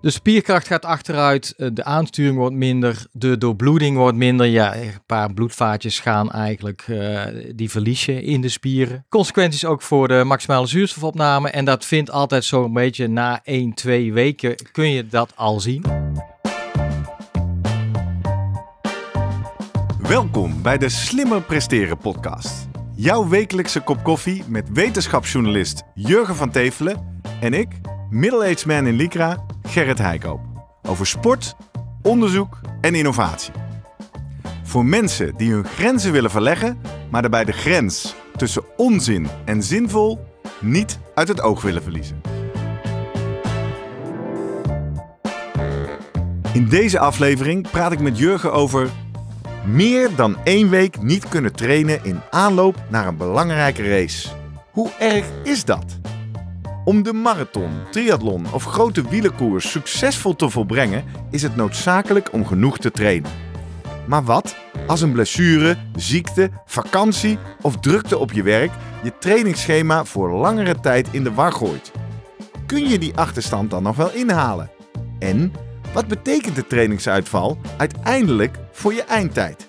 De spierkracht gaat achteruit, eh, de aansturing wordt minder, de doorbloeding wordt minder. Ja, een paar bloedvaatjes gaan eigenlijk, uh, die verlies je in de spieren. Consequenties ook voor de maximale zuurstofopname. En dat vindt altijd zo'n beetje na 1, 2 weken kun je dat al zien. Welkom bij de Slimmer Presteren podcast. Jouw wekelijkse kop koffie met wetenschapsjournalist Jurgen van Tevelen en ik, middle-aged man in Lycra, Gerrit Heikoop. Over sport, onderzoek en innovatie. Voor mensen die hun grenzen willen verleggen, maar daarbij de grens tussen onzin en zinvol niet uit het oog willen verliezen. In deze aflevering praat ik met Jurgen over meer dan één week niet kunnen trainen in aanloop naar een belangrijke race. Hoe erg is dat? Om de marathon, triathlon of grote wielenkoers succesvol te volbrengen is het noodzakelijk om genoeg te trainen. Maar wat als een blessure, ziekte, vakantie of drukte op je werk je trainingsschema voor langere tijd in de war gooit? Kun je die achterstand dan nog wel inhalen? En wat betekent de trainingsuitval uiteindelijk voor je eindtijd?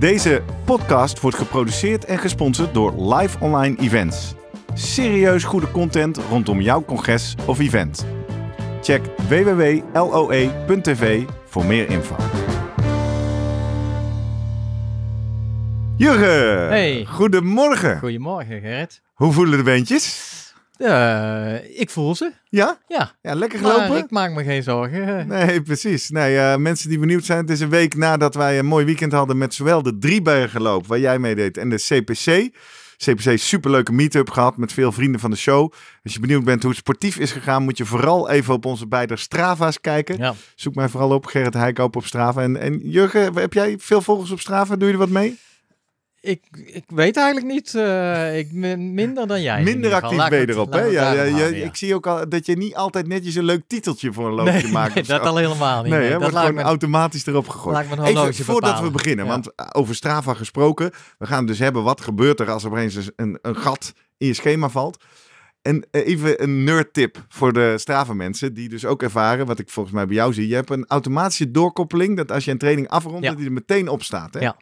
Deze podcast wordt geproduceerd en gesponsord door Live Online Events. Serieus goede content rondom jouw congres of event. Check www.loe.tv voor meer info. Jurgen, Hey. goedemorgen. Goedemorgen Gerrit. Hoe voelen de beentjes? Uh, ik voel ze. Ja? Ja. Ja, lekker gelopen? Maar ik maak me geen zorgen. Nee, precies. Nee, uh, mensen die benieuwd zijn, het is een week nadat wij een mooi weekend hadden met zowel de Driebergenloop, waar jij mee deed, en de CPC. CPC, superleuke meetup gehad met veel vrienden van de show. Als je benieuwd bent hoe het sportief is gegaan, moet je vooral even op onze beide Strava's kijken. Ja. Zoek mij vooral op, Gerrit Heikoop op Strava. En, en Jurgen, heb jij veel volgers op Strava? Doe je er wat mee? Ik, ik weet eigenlijk niet. Uh, ik, minder dan jij. Minder actief ben je erop, hè? Ja, ja, ja, Ik zie ook al dat je niet altijd netjes een leuk titeltje voor een loopje nee, maakt. Nee, dat al helemaal niet. Nee, nee hè, wordt automatisch erop gegooid. Even voordat bepalen. we beginnen, want eh, over Strava gesproken. We gaan dus hebben, wat gebeurt er als er opeens een, een gat in je schema valt? En even een nerd tip voor de Strava mensen die dus ook ervaren, wat ik volgens mij bij jou zie. Je hebt een automatische doorkoppeling dat als je een training afrondt, dat die er meteen op staat. Hè? Ja.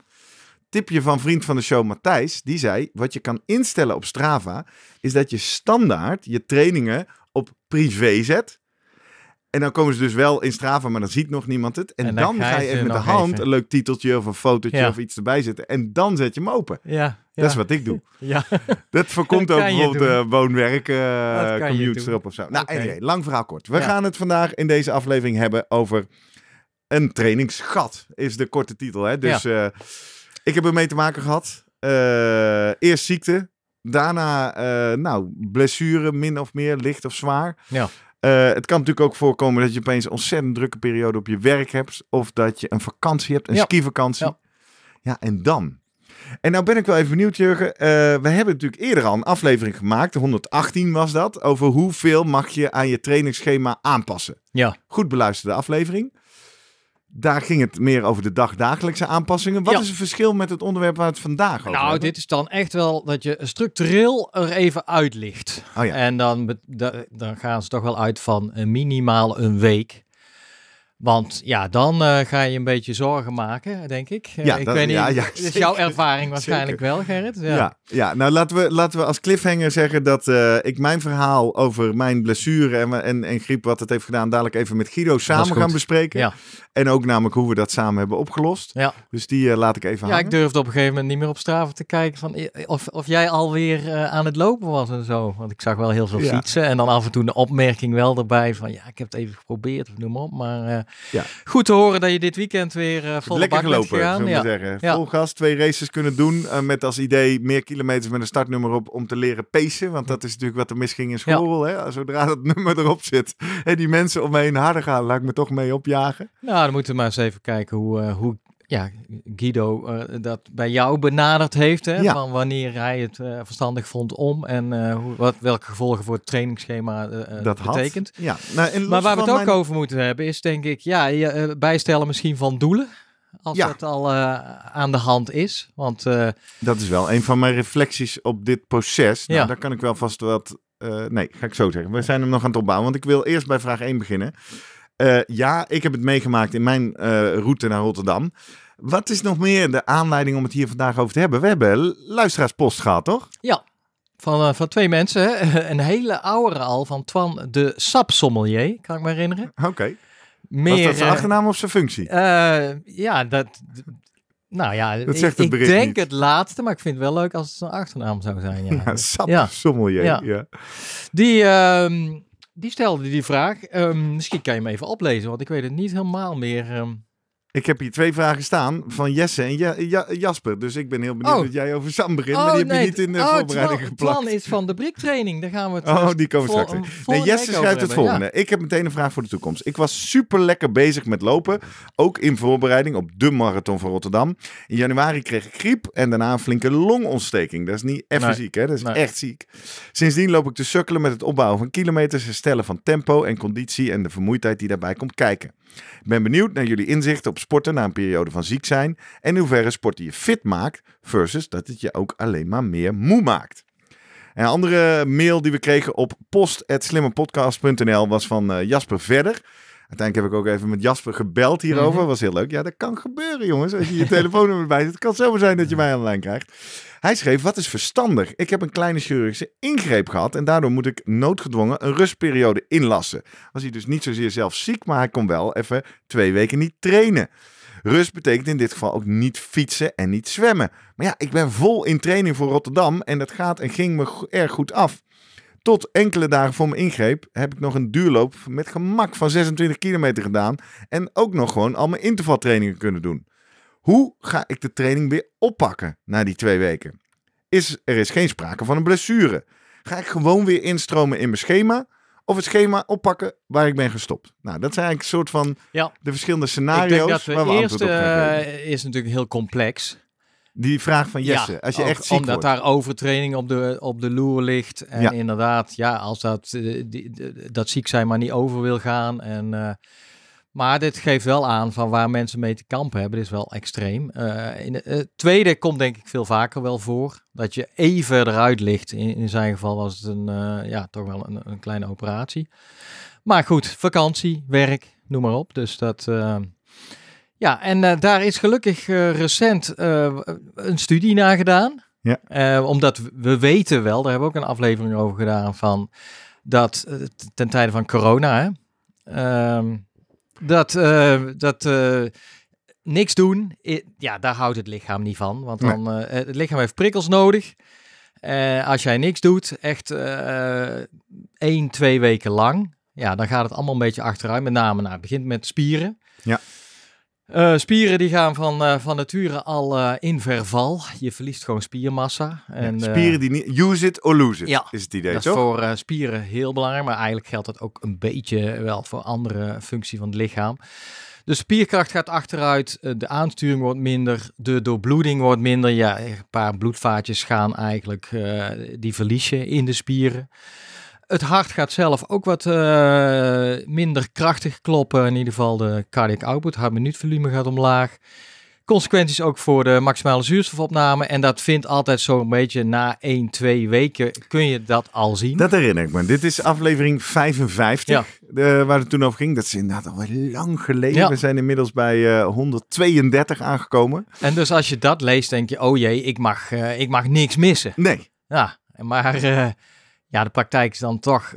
Tipje van vriend van de show Matthijs, die zei, wat je kan instellen op Strava, is dat je standaard je trainingen op privé zet. En dan komen ze dus wel in Strava, maar dan ziet nog niemand het. En, En dan dan, ga je even met de hand even. een leuk titeltje of een fotootje Ja. of iets erbij zetten. En dan zet je hem open. Ja, ja. Dat is wat ik doe. Ja. Dat voorkomt Dat ook bijvoorbeeld doen. uh, woonwerk, uh, commutes doen. erop of zo. Nou, Oké. anyway, lang verhaal kort. We gaan het vandaag in deze aflevering hebben over een trainingsgat, is de korte titel. Hè? Dus eh, ik heb ermee te maken gehad. Eh, eerst ziekte, daarna eh, nou, blessure, min of meer, licht of zwaar. Ja. Eh, het kan natuurlijk ook voorkomen dat je opeens een ontzettend drukke periode op je werk hebt. Of dat je een vakantie hebt, een Ja. skivakantie. Ja. ja, en dan? En nou ben ik wel even benieuwd, Jurgen. We hebben natuurlijk eerder al een aflevering gemaakt, de 118 was dat, over hoeveel mag je aan je trainingsschema aanpassen. Ja. Goed beluisterde aflevering. Daar ging het meer over de dagdagelijkse aanpassingen. Wat Ja. is het verschil met het onderwerp waar het vandaag over Nou, hebben? dit is dan echt wel dat je structureel er even uitlicht. Oh ja. En dan, dan gaan ze toch wel uit van een minimaal een week. Want ja, dan eh, ga je een beetje zorgen maken, denk ik. Eh, Ja, ik dat- weet niet, ja, is jouw ervaring waarschijnlijk wel, Gerrit. Ja. Ja. Ja, nou laten we, laten we als cliffhanger zeggen dat eh, ik mijn verhaal over mijn blessure en, en, en griep, wat het heeft gedaan, dadelijk even met Guido samen gaan bespreken. Ja. En ook namelijk hoe we dat samen hebben opgelost. Ja. Dus die laat ik even ja, hangen. ik durfde op een gegeven moment niet meer op Strava te kijken van of, of jij alweer aan het lopen was en zo. Want ik zag wel heel veel fietsen en dan af en toe een opmerking wel erbij van ja, ik heb het even geprobeerd of noem maar op. Maar Ja. goed te horen dat je dit weekend weer uh, volle Lekker bak bent gelopen, gegaan. Ja. zeggen. Vol gas, twee races kunnen doen. eh, met als idee meer kilometers met een startnummer op om te leren pacen. Want dat is natuurlijk wat er misging in school. Hè? Zodra dat nummer erop zit en die mensen om me heen harder gaan, laat ik me toch mee opjagen. Nou, dan moeten we maar eens even kijken hoe, eh, hoe ja, Guido eh, dat bij jou benaderd heeft. Hè? Ja. Van wanneer hij het eh, verstandig vond om en eh, hoe, wat, welke gevolgen voor het trainingsschema Dat had. betekent. Ja. Nou, Maar waar we het ook mijn- over moeten hebben is denk ik, ja, je, bijstellen misschien van doelen. Als Ja. dat al aan de hand is. Want Dat is wel een van mijn reflecties op dit proces. Nou, Ja. daar kan ik wel vast wat... nee, ga ik zo zeggen. We zijn hem nog aan het opbouwen. Want ik wil eerst bij vraag 1 beginnen. Eh, ja, ik heb het meegemaakt in mijn eh, route naar Rotterdam. Wat is nog meer de aanleiding om het hier vandaag over te hebben? We hebben luisteraarspost gehad, toch? ja, van, eh, van twee mensen. Een hele oude al van Twan de Sapsommelier, kan ik me herinneren. Oké. Meer, Was dat zijn achternaam of zijn functie? Ja, dat. Nou ja, Dat ik- zegt het ik, denk niet. het laatste, maar ik vind het wel leuk als het zijn achternaam zou zijn. Ja. Ja, sap, Ja. sommelier. Ja. Ja. Die, ehm, die stelde die vraag. Ehm, misschien kan je hem even oplezen, want ik weet het niet helemaal meer. ehm. Ik heb hier twee vragen staan van Jesse en Ja- Ja- Jasper. Dus ik ben heel benieuwd Oh. dat jij over Sam begint. maar die heb je niet in de oh, voorbereiding geplakt. Twan is van de briktraining. Daar gaan we het Oh, eh, die komen straks. Nee, Jesse schrijft het volgende. Ik heb meteen een vraag voor de toekomst. Ik was super lekker bezig met lopen. Ook in voorbereiding op de marathon van Rotterdam. In januari kreeg ik griep en daarna een flinke longontsteking. Dat is niet even Nee. ziek, hè? Dat is Nee. echt ziek. Sindsdien loop ik te sukkelen met het opbouwen van kilometers, herstellen van tempo en conditie en de vermoeidheid die daarbij komt kijken. Ik ben benieuwd naar jullie inzichten op sporten na een periode van ziek zijn en in hoeverre sporten je fit maakt versus dat het je ook alleen maar meer moe maakt. En een andere mail die we kregen op post.slimmerpodcast.nl was van eh, Jasper Verder. Uiteindelijk heb ik ook even met Jasper gebeld hierover. Mhm. Was heel leuk. Ja, dat kan gebeuren, jongens. Als je je telefoonnummer erbij zet. Het kan zomaar zijn dat je mij aan de lijn krijgt. Hij schreef, wat is verstandig? Ik heb een kleine chirurgische ingreep gehad en daardoor moet ik noodgedwongen een rustperiode inlassen. Was hij dus niet zozeer zelf ziek, maar hij kon wel even twee weken niet trainen. Rust betekent in dit geval ook niet fietsen en niet zwemmen. Maar ja, ik ben vol in training voor Rotterdam en dat gaat en ging me erg goed af. Tot enkele dagen voor mijn ingreep heb ik nog een duurloop met gemak van 26 kilometer gedaan. En ook nog gewoon al mijn intervaltrainingen kunnen doen. Hoe ga ik de training weer oppakken na die twee weken? Is, er is geen sprake van een blessure. Ga ik gewoon weer instromen in mijn schema? Of het schema oppakken waar ik ben gestopt? Nou, dat zijn eigenlijk een soort van Ja. de verschillende Ik denk scenario's dat waar we op gaan geven. eh, is natuurlijk heel complex. Die vraag van Jesse. Ja, als je ook echt ziek Omdat wordt. daar overtraining op de, op de loer ligt. En Ja. inderdaad, ja, als dat, eh, die, dat ziek zijn maar niet over wil gaan. En, eh, maar dit geeft wel aan van waar mensen mee te kampen hebben. Dit is wel extreem. Eh, in tweede komt denk ik veel vaker wel voor. Dat je even eruit ligt. In, in zijn geval was het een, ja, toch wel een, een kleine operatie. Maar goed, vakantie, werk, noem maar op. Dus dat... ja, en eh, daar is gelukkig eh, recent eh, een studie naar gedaan. Ja. Omdat we- we weten wel, daar hebben we ook een aflevering over gedaan, van dat ten tijde van corona, hè, ehm, dat, dat niks doen, ja, daar houdt het lichaam niet van. Want Nee. dan, eh, het lichaam heeft prikkels nodig. Als jij niks doet, echt één, twee weken lang, ja, dan gaat het allemaal een beetje achteruit. Met name, nou, het begint met spieren. Ja. Eh, spieren die gaan van, eh, van nature al eh, in verval. Je verliest gewoon spiermassa. En, Spieren die niet... Use it or lose it, ja, is het idee, dat is toch? voor eh, spieren heel belangrijk, maar eigenlijk geldt dat ook een beetje wel voor andere functie van het lichaam. De spierkracht gaat achteruit, de aansturing wordt minder, de doorbloeding wordt minder. Ja, een paar bloedvaatjes gaan eigenlijk, die verlies je in de spieren. Het hart gaat zelf ook wat eh, minder krachtig kloppen. In ieder geval de cardiac output, hartminuutvolume gaat omlaag. Consequenties ook voor de maximale zuurstofopname. En dat vindt altijd zo'n beetje na 1, 2 weken kun je dat al zien. Dat herinner ik me. Dit is aflevering 55, Ja. waar het toen over ging. Dat is inderdaad al lang geleden. Ja. We zijn inmiddels bij eh, 132 aangekomen. En dus als je dat leest, denk je, oh jee, ik mag, eh, ik mag niks missen. Nee, Ja, maar ja, de praktijk is dan toch,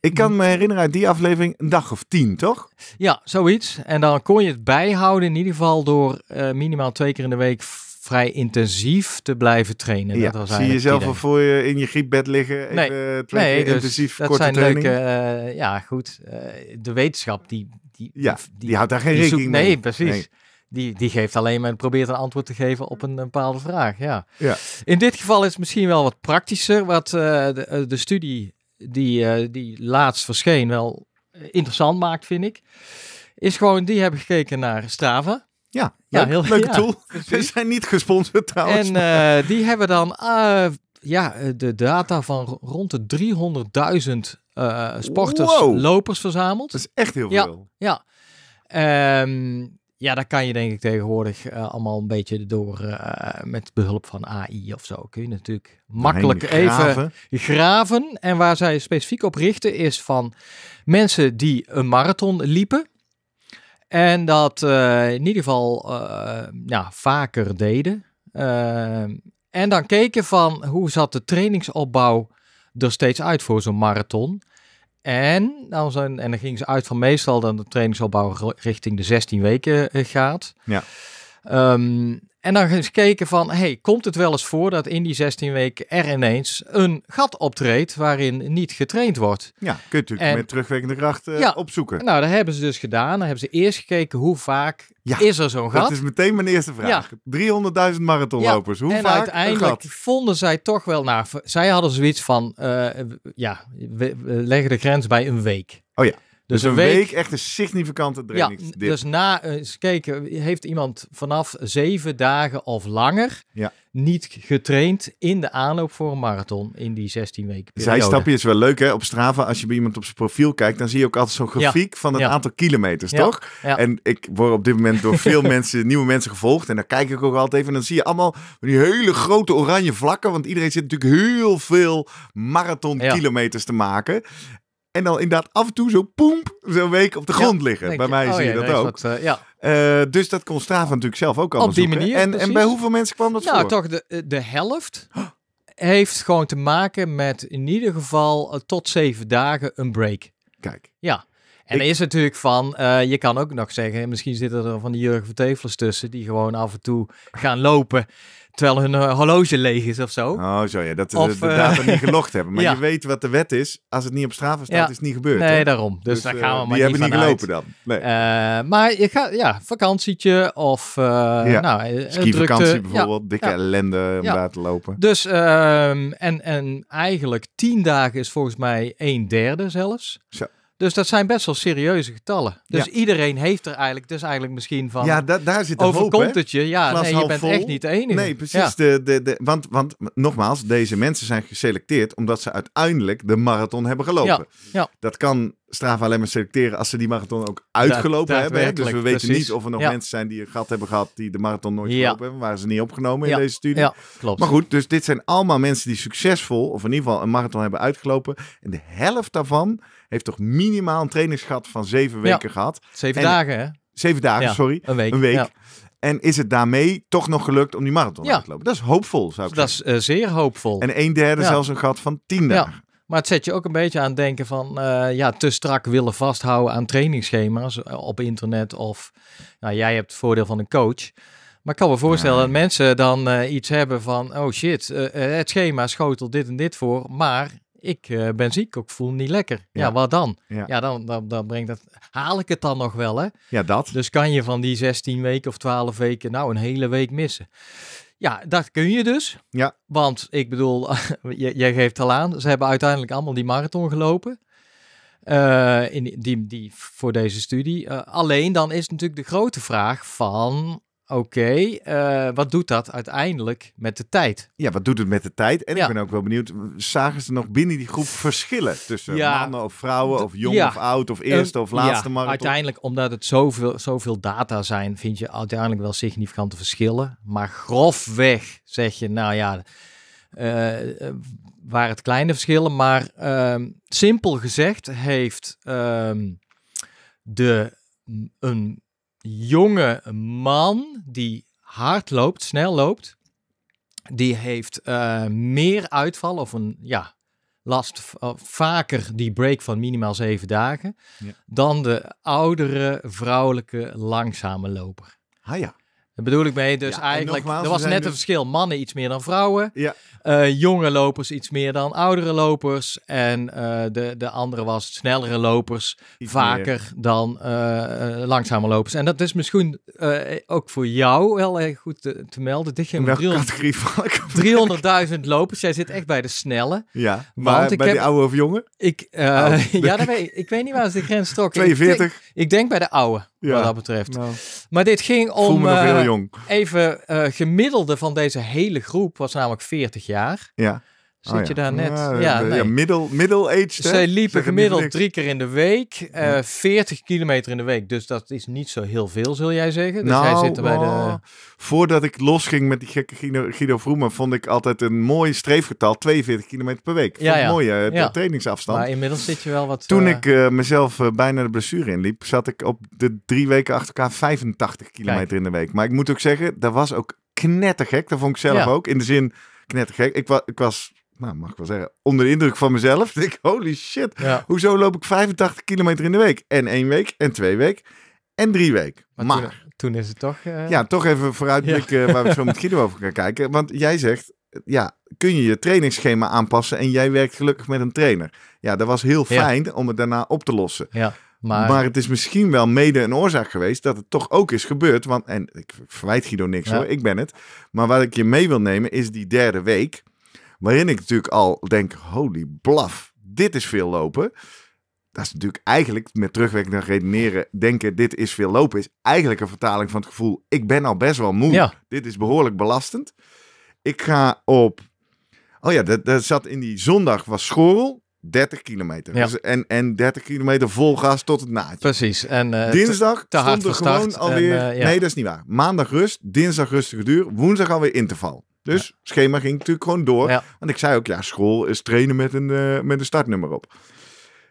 ik kan me herinneren uit die aflevering een dag of tien, toch? ja, zoiets. En dan kon je het bijhouden in ieder geval door eh, minimaal twee keer in de week vrij intensief te blijven trainen. Ja. Dat was Zie je het al voor je in je griepbed liggen? Even Nee. twee Nee, keer dus intensief dat korte zijn training? leuke, eh, ja goed, eh, de wetenschap die, die die, Ja, die, houdt daar geen die rekening zoekt- mee. Nee, precies. Nee. Die, die geeft alleen maar probeert een antwoord te geven op een, een bepaalde vraag. Ja. Ja. In dit geval is het misschien wel wat praktischer. Wat eh, de, eh, de studie die, eh, die laatst verscheen wel interessant maakt, vind ik. Is gewoon, die hebben gekeken naar Strava. Ja, Ja, leuk, heel- leuke ja, tool. precies. We zijn niet gesponsord trouwens. En die hebben dan ja, de data van ro- rond de 300.000 eh, sporters, Wow. lopers verzameld. dat is echt heel Ja. veel. Ja. Ehm, ja, daar kan je denk ik tegenwoordig eh, allemaal een beetje door eh, met behulp van AI of zo. Kun je natuurlijk makkelijk even graven. En waar zij specifiek op richten is van mensen die een marathon liepen. En dat eh, in ieder geval ja, vaker deden. En dan keken van hoe zat de trainingsopbouw er steeds uit voor zo'n marathon. En dan, zijn, en dan gingen ze uit van meestal dat de trainingsopbouw richting de 16 weken eh, gaat. Ja. Ehm, en dan gaan ze kijken van, hey, komt het wel eens voor dat in die 16 weken er ineens een gat optreedt waarin niet getraind wordt? Ja, kun je natuurlijk En- met terugwerkende kracht eh, Ja. opzoeken. Nou, dat hebben ze dus gedaan. Dan hebben ze eerst gekeken hoe vaak Ja, is er zo'n gat. Dat is meteen mijn eerste vraag. 300.000 marathonlopers. Hoe en vaak uiteindelijk vonden zij toch wel, nou, v- zij hadden zoiets van, eh, ja, we, we leggen de grens bij een week. Oh ja, Dus, Dus een week, echt een significante ja, trainingsdip. dus na eh, eens kijken, heeft iemand vanaf zeven dagen of langer Ja. niet getraind in de aanloop voor een marathon in die 16 weken periode. Zijstapje is wel leuk hè, op Strava. Als je bij iemand op zijn profiel kijkt, dan zie je ook altijd zo'n grafiek van het aantal kilometers, toch? En ik word op dit moment door veel mensen, nieuwe mensen gevolgd. En daar kijk ik ook altijd even. En dan zie je allemaal die hele grote oranje vlakken. Want iedereen zit natuurlijk heel veel marathon kilometers te maken. En dan inderdaad af en toe zo poemp, zo'n week op de Ja, grond liggen. Bij mij oh zie je dat ook. wat, eh, ja. Eh, dus dat kon Strava natuurlijk zelf ook allemaal Op die zoeken. manier, En, en bij hoeveel mensen kwam dat Nou, voor? toch de, de helft heeft gewoon te maken met in ieder geval eh, tot zeven dagen een break. Kijk. Ja. En er is natuurlijk van, eh, je kan ook nog zeggen, misschien zitten er van die Jurgen Vertevelers tussen, die gewoon af en toe gaan lopen terwijl hun eh, horloge leeg is of zo. Oh, zo ja, dat ze de eh, data niet gelogd hebben. Maar ja. je weet wat de wet is. Als het niet op Strava staat, Ja. is het niet gebeurd. nee, hè? daarom. Dus, daar eh, gaan we maar Die hebben niet gelopen dan. Nee. Maar je gaat, ja, vakantietje of, eh nou, Skivakantie bijvoorbeeld. Dikke ja. ellende om Ja. daar te lopen. Dus, ehm, en, en eigenlijk tien dagen is volgens mij een derde zelfs. Zo. Dus dat zijn best wel serieuze getallen. Dus Ja. iedereen heeft er eigenlijk, dus eigenlijk misschien van, Ja, da- daar zit de overkomt het je? Ja, Glas nee, je bent vol. echt niet de enige. Nee, precies. Ja. De, de, de, want, want nogmaals, deze mensen zijn geselecteerd omdat ze uiteindelijk de marathon hebben gelopen. ja. Dat kan Strava alleen maar selecteren als ze die marathon ook uitgelopen hebben. Dus we weten precies. niet of er nog Ja. mensen zijn die een gat hebben gehad die de marathon nooit Ja. gelopen hebben. Waren ze niet opgenomen Ja. in deze studie. Klopt. Maar goed, dus dit zijn allemaal mensen die succesvol, of in ieder geval een marathon hebben uitgelopen. En de helft daarvan heeft toch minimaal een trainingsgat van zeven weken gehad. Zeven en- dagen, hè? Zeven dagen, sorry. Een week. Een week. En is het daarmee toch nog gelukt om die marathon uit te lopen? Dat is hoopvol, zou ik Dat zeggen. is eh, zeer hoopvol. En een derde zelfs een gat van tien Ja. dagen. Maar het zet je ook een beetje aan het denken van, eh, ja, te strak willen vasthouden aan trainingsschema's eh, op internet. Of, nou, jij hebt het voordeel van een coach. Maar ik kan me voorstellen Ja. dat mensen dan eh, iets hebben van, oh shit, het schema schotelt dit en dit voor, maar ik ben ziek, ik voel me niet lekker. Ja, Ja. wat dan? Ja. Ja, dan, dan, dan brengt dat, haal ik het dan nog wel, hè? Ja, dat. Dus kan je van die 16 weken of 12 weken nou een hele week missen. Ja, dat kun je dus. Ja. Want ik bedoel, jij geeft al aan, ze hebben uiteindelijk allemaal die marathon gelopen. Eh, in die, die, voor deze studie. Eh, alleen dan is natuurlijk de grote vraag van, oké, eh, wat doet dat uiteindelijk met de tijd? Ja, wat doet het met de tijd? En Ja. ik ben ook wel benieuwd, zagen ze nog binnen die groep verschillen tussen Ja. mannen of vrouwen of jong Ja. of oud of eerste of laatste ja, marathon? Uiteindelijk, omdat het zoveel, zoveel data zijn, vind je uiteindelijk wel significante verschillen. Maar grofweg zeg je, nou ja, eh, waren het kleine verschillen. Maar ehm, simpel gezegd heeft ehm, de, een jonge man die hard loopt, snel loopt, die heeft eh, meer uitval of een, ja, last uh, vaker die break van minimaal zeven dagen Ja. dan de oudere vrouwelijke langzame loper. Ah ja, Daar bedoel ik mee. Dus Ja, eigenlijk, nogmaals, er was net een verschil. Mannen iets meer dan vrouwen. Ja. Eh, jonge lopers iets meer dan oudere lopers. En eh, de, de andere was snellere lopers Iets vaker dan langzame lopers. En dat is misschien ook voor jou wel goed te, te melden. Dit In ging welke om categorie val ik? 300.000 lopers. Jij zit echt bij de snelle. Ja, maar ik bij heb- die oude of jonge? Ik, Oh. ja, dat weet, ik weet niet waar ze de grens trokken. Ik 42? denk, ik denk bij de oude, Ja. wat dat betreft. Nou, Maar dit ging om jong. even eh, gemiddelde van deze hele groep was namelijk 40 jaar. Ja. Zit Oh, je daar net? Ja, nee. ja middle, middle-aged. hè? Zij liepen gemiddeld drie keer in de week, eh 40 kilometer in de week. Dus dat is niet zo heel veel, zul jij zeggen. Dus nou, hij zit er bij oh, de... voordat ik losging met die gekke Guido, Guido Vroemen, vond ik altijd een mooi streefgetal, 42 kilometer per week. Ja, ja. Een mooie eh, Ja. trainingsafstand. Maar inmiddels zit je wel wat... Toen eh, ik eh, mezelf eh, bijna de blessure inliep, zat ik op de drie weken achter elkaar 85 kilometer Kijk. in de week. Maar ik moet ook zeggen, dat was ook knettergek. Dat vond ik zelf ook. In de zin, knettergek. Ik, wa ik was, nou mag ik wel zeggen, onder de indruk van mezelf. Ik denk, holy shit. ja. Hoezo loop ik 85 kilometer in de week? En één week, en twee week, en drie week. Maar, Maar, Toen, toen is het toch... eh, ja, toch even vooruitblikken waar we zo met Guido over gaan kijken. Want jij zegt, ja, kun je je trainingsschema aanpassen en jij werkt gelukkig met een trainer. Ja, dat was heel Ja. fijn om het daarna op te lossen. ja, Maar, maar... het is misschien wel mede een oorzaak geweest dat het toch ook is gebeurd. Want, en ik verwijt Guido niks Ja. hoor, ik ben het. Maar wat ik je mee wil nemen is die derde week. Waarin ik natuurlijk al denk, holy blaf, dit is veel lopen. Dat is natuurlijk eigenlijk met terugwerkende redeneren denken, dit is veel lopen. Is eigenlijk een vertaling van het gevoel, ik ben al best wel moe. Ja, Dit is behoorlijk belastend. Ik ga op. Oh ja, dat, dat zat in die zondag was Schorrel. 30 kilometer. Ja. Dus, en, en 30 kilometer vol gas tot het naadje. precies. En eh, Dinsdag te hard stond er gewoon alweer. en, eh, ja. Nee, dat is niet waar. Maandag rust, dinsdag rustige duur, woensdag alweer interval. Dus schema ging natuurlijk gewoon door. Ja. Want ik zei ook, ja, school is trainen met een, eh, met een startnummer op.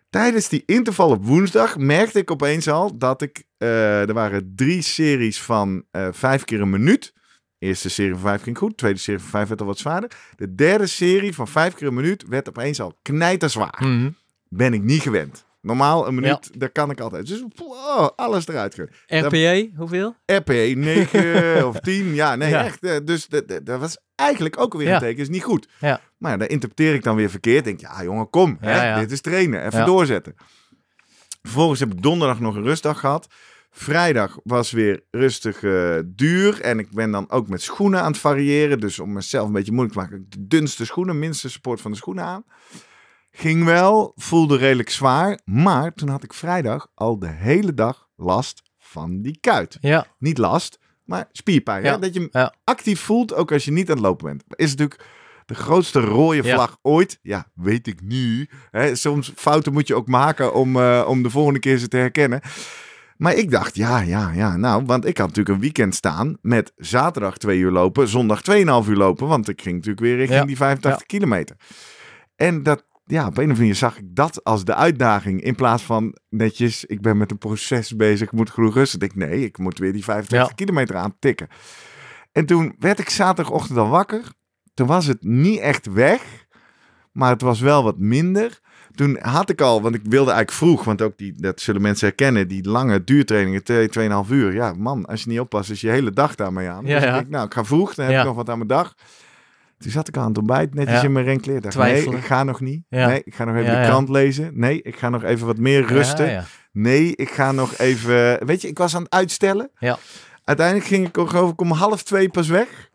Tijdens die interval op woensdag merkte ik opeens al dat ik. eh, er waren drie series van eh, vijf keer een minuut. De eerste serie van vijf ging goed. De tweede serie van vijf werd al wat zwaarder. De derde serie van vijf keer een minuut werd opeens al knijterzwaar. mhm. Ben ik niet gewend. Normaal een minuut, daar kan ik altijd. Dus oh, alles eruit. RPA, hoeveel? RP 9 of 10. Ja, nee, Ja. echt. eh, Dus dat, was eigenlijk ook weer Ja. een teken. Is niet goed. Ja. Maar ja, dan interpreteer ik dan weer verkeerd. Denk, ja jongen, kom. Hè. Dit is trainen. Even doorzetten. Vervolgens heb ik donderdag nog een rustdag gehad. Vrijdag was weer rustig eh, duur. En ik ben dan ook met schoenen aan het variëren. Dus om mezelf een beetje moeilijk te maken. De dunste schoenen, minste support van de schoenen aan. Ging wel, voelde redelijk zwaar. Maar toen had ik vrijdag al de hele dag last van die kuit Ja, niet last, maar spierpijn. Ja, Hè? Dat je hem ja. actief voelt, ook als je niet aan het lopen bent. Is natuurlijk de grootste rode Ja. vlag ooit. Ja, weet ik nu. Hè? Soms fouten moet je ook maken om, eh, om de volgende keer ze te herkennen. Maar ik dacht, ja, ja, ja, nou, want ik had natuurlijk een weekend staan met zaterdag twee uur lopen, zondag 2,5 uur lopen, want ik ging natuurlijk weer richting Ja, die 85 kilometer. En dat, ja, op een of andere manier zag ik dat als de uitdaging in plaats van netjes, ik ben met een proces bezig, ik moet genoeg rusten. Ik denk, nee, ik moet weer die 85 Ja. kilometer aantikken. En toen werd ik zaterdagochtend al wakker. Toen was het niet echt weg, maar het was wel wat minder. Toen had ik al, want ik wilde eigenlijk vroeg, want ook die, dat zullen mensen herkennen, die lange duurtrainingen, 2, 2,5 uur. Ja, man, als je niet oppast, is je hele dag daarmee aan. Ja, dus ja. ik denk, nou, ik ga vroeg, dan heb ik nog wat aan mijn dag. Toen zat ik aan het ontbijt, netjes Ja. in mijn renkleer. Dacht, Twijfelen. nee, ik ga nog niet. Ja. Nee, ik ga nog even Ja, de krant lezen. Nee, ik ga nog even wat meer rusten. Nee, ik ga nog even... Weet je, ik was aan het uitstellen. Ja. Uiteindelijk ging ik ik om half twee pas weg.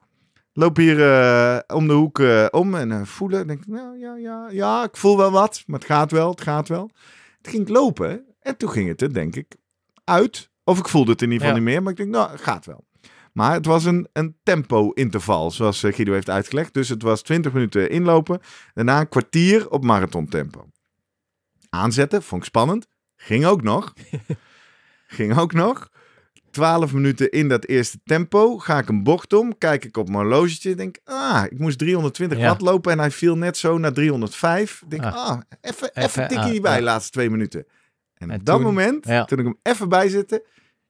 Loop hier eh, om de hoek eh, om en eh, voelen. Ik Denk, nou ja, ja, ja, ik voel wel wat. Maar het gaat wel, het gaat wel. Toen ging ik lopen en toen ging het er denk ik uit. Of ik voelde het in ieder geval niet meer. Maar ik denk, nou, het gaat wel. Maar het was een, een tempo-interval, zoals eh, Guido heeft uitgelegd. Dus het was 20 minuten inlopen. Daarna een kwartier op marathontempo. Aanzetten, vond ik spannend. Ging ook nog. Ging ook nog. 12 minuten in dat eerste tempo. Ga ik een bocht om. Kijk ik op mijn horlogetje. Denk, ah, ik moest 320 Ja. watt lopen. En hij viel net zo naar 305. Denk, Ah. ah, even, Even, tikkie ah, erbij, ja. laatste twee minuten. En, En op dat toen- moment, ja. toen ik hem even bij zette,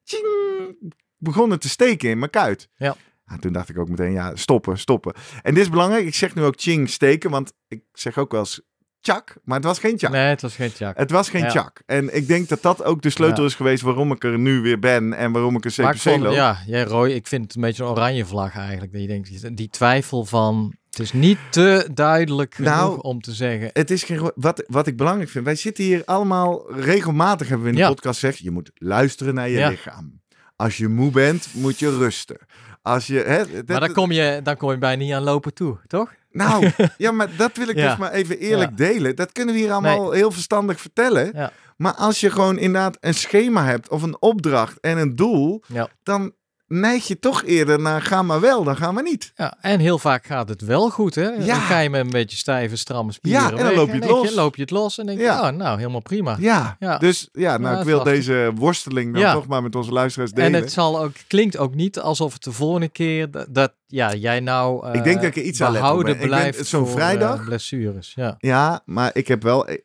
tjing, begon het te steken in mijn kuit. Ja. Ah, toen dacht ik ook meteen, ja, stoppen, stoppen. En dit is belangrijk. Ik zeg nu ook ching steken, want ik zeg ook wel eens chak, maar het was geen chak. Nee, het was geen chak. Het was geen Ja. chak. En ik denk dat dat ook de sleutel Ja. is geweest waarom ik er nu weer ben en waarom ik een CPC vond, loop. ja, jij Roy, ik vind het een beetje een oranje vlag eigenlijk. Dat je denkt, die- twijfel van, het is niet te duidelijk genoeg Nou, om te zeggen. Het is geen, wat, wat ik belangrijk vind. Wij zitten hier allemaal regelmatig, hebben we in de Ja. podcast gezegd. Je moet luisteren naar je lichaam. Als je moe bent, moet je rusten. Als je, hè, dat- maar dan kom, je, dan kom je bijna niet aan lopen toe, toch? Nou, ja, maar dat wil ik Ja. dus maar even eerlijk Ja. delen. Dat kunnen we hier allemaal heel verstandig vertellen. Ja. Maar als je gewoon inderdaad een schema hebt of een opdracht en een doel, dan neig je toch eerder naar ga maar wel, dan gaan we niet. Ja, en heel vaak gaat het wel goed, hè? Ja. Dan ga je met een beetje stijve, stramme spieren Ja, en dan weg loop je het los. loop je het los en denk je, Ja. oh, nou, helemaal prima. Ja, Ja. dus ja, nou, ik wil deze worsteling dan toch maar met onze luisteraars delen. En het zal ook, klinkt ook niet alsof het de volgende keer dat, dat ja, jij nou Ik denk dat ik er iets behouden ben- blijft zo'n vrijdag- eh, blessures. Ja. Ja, maar ik heb wel e-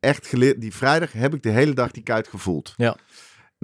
echt geleerd, die vrijdag heb ik de hele dag die kuit gevoeld. Ja.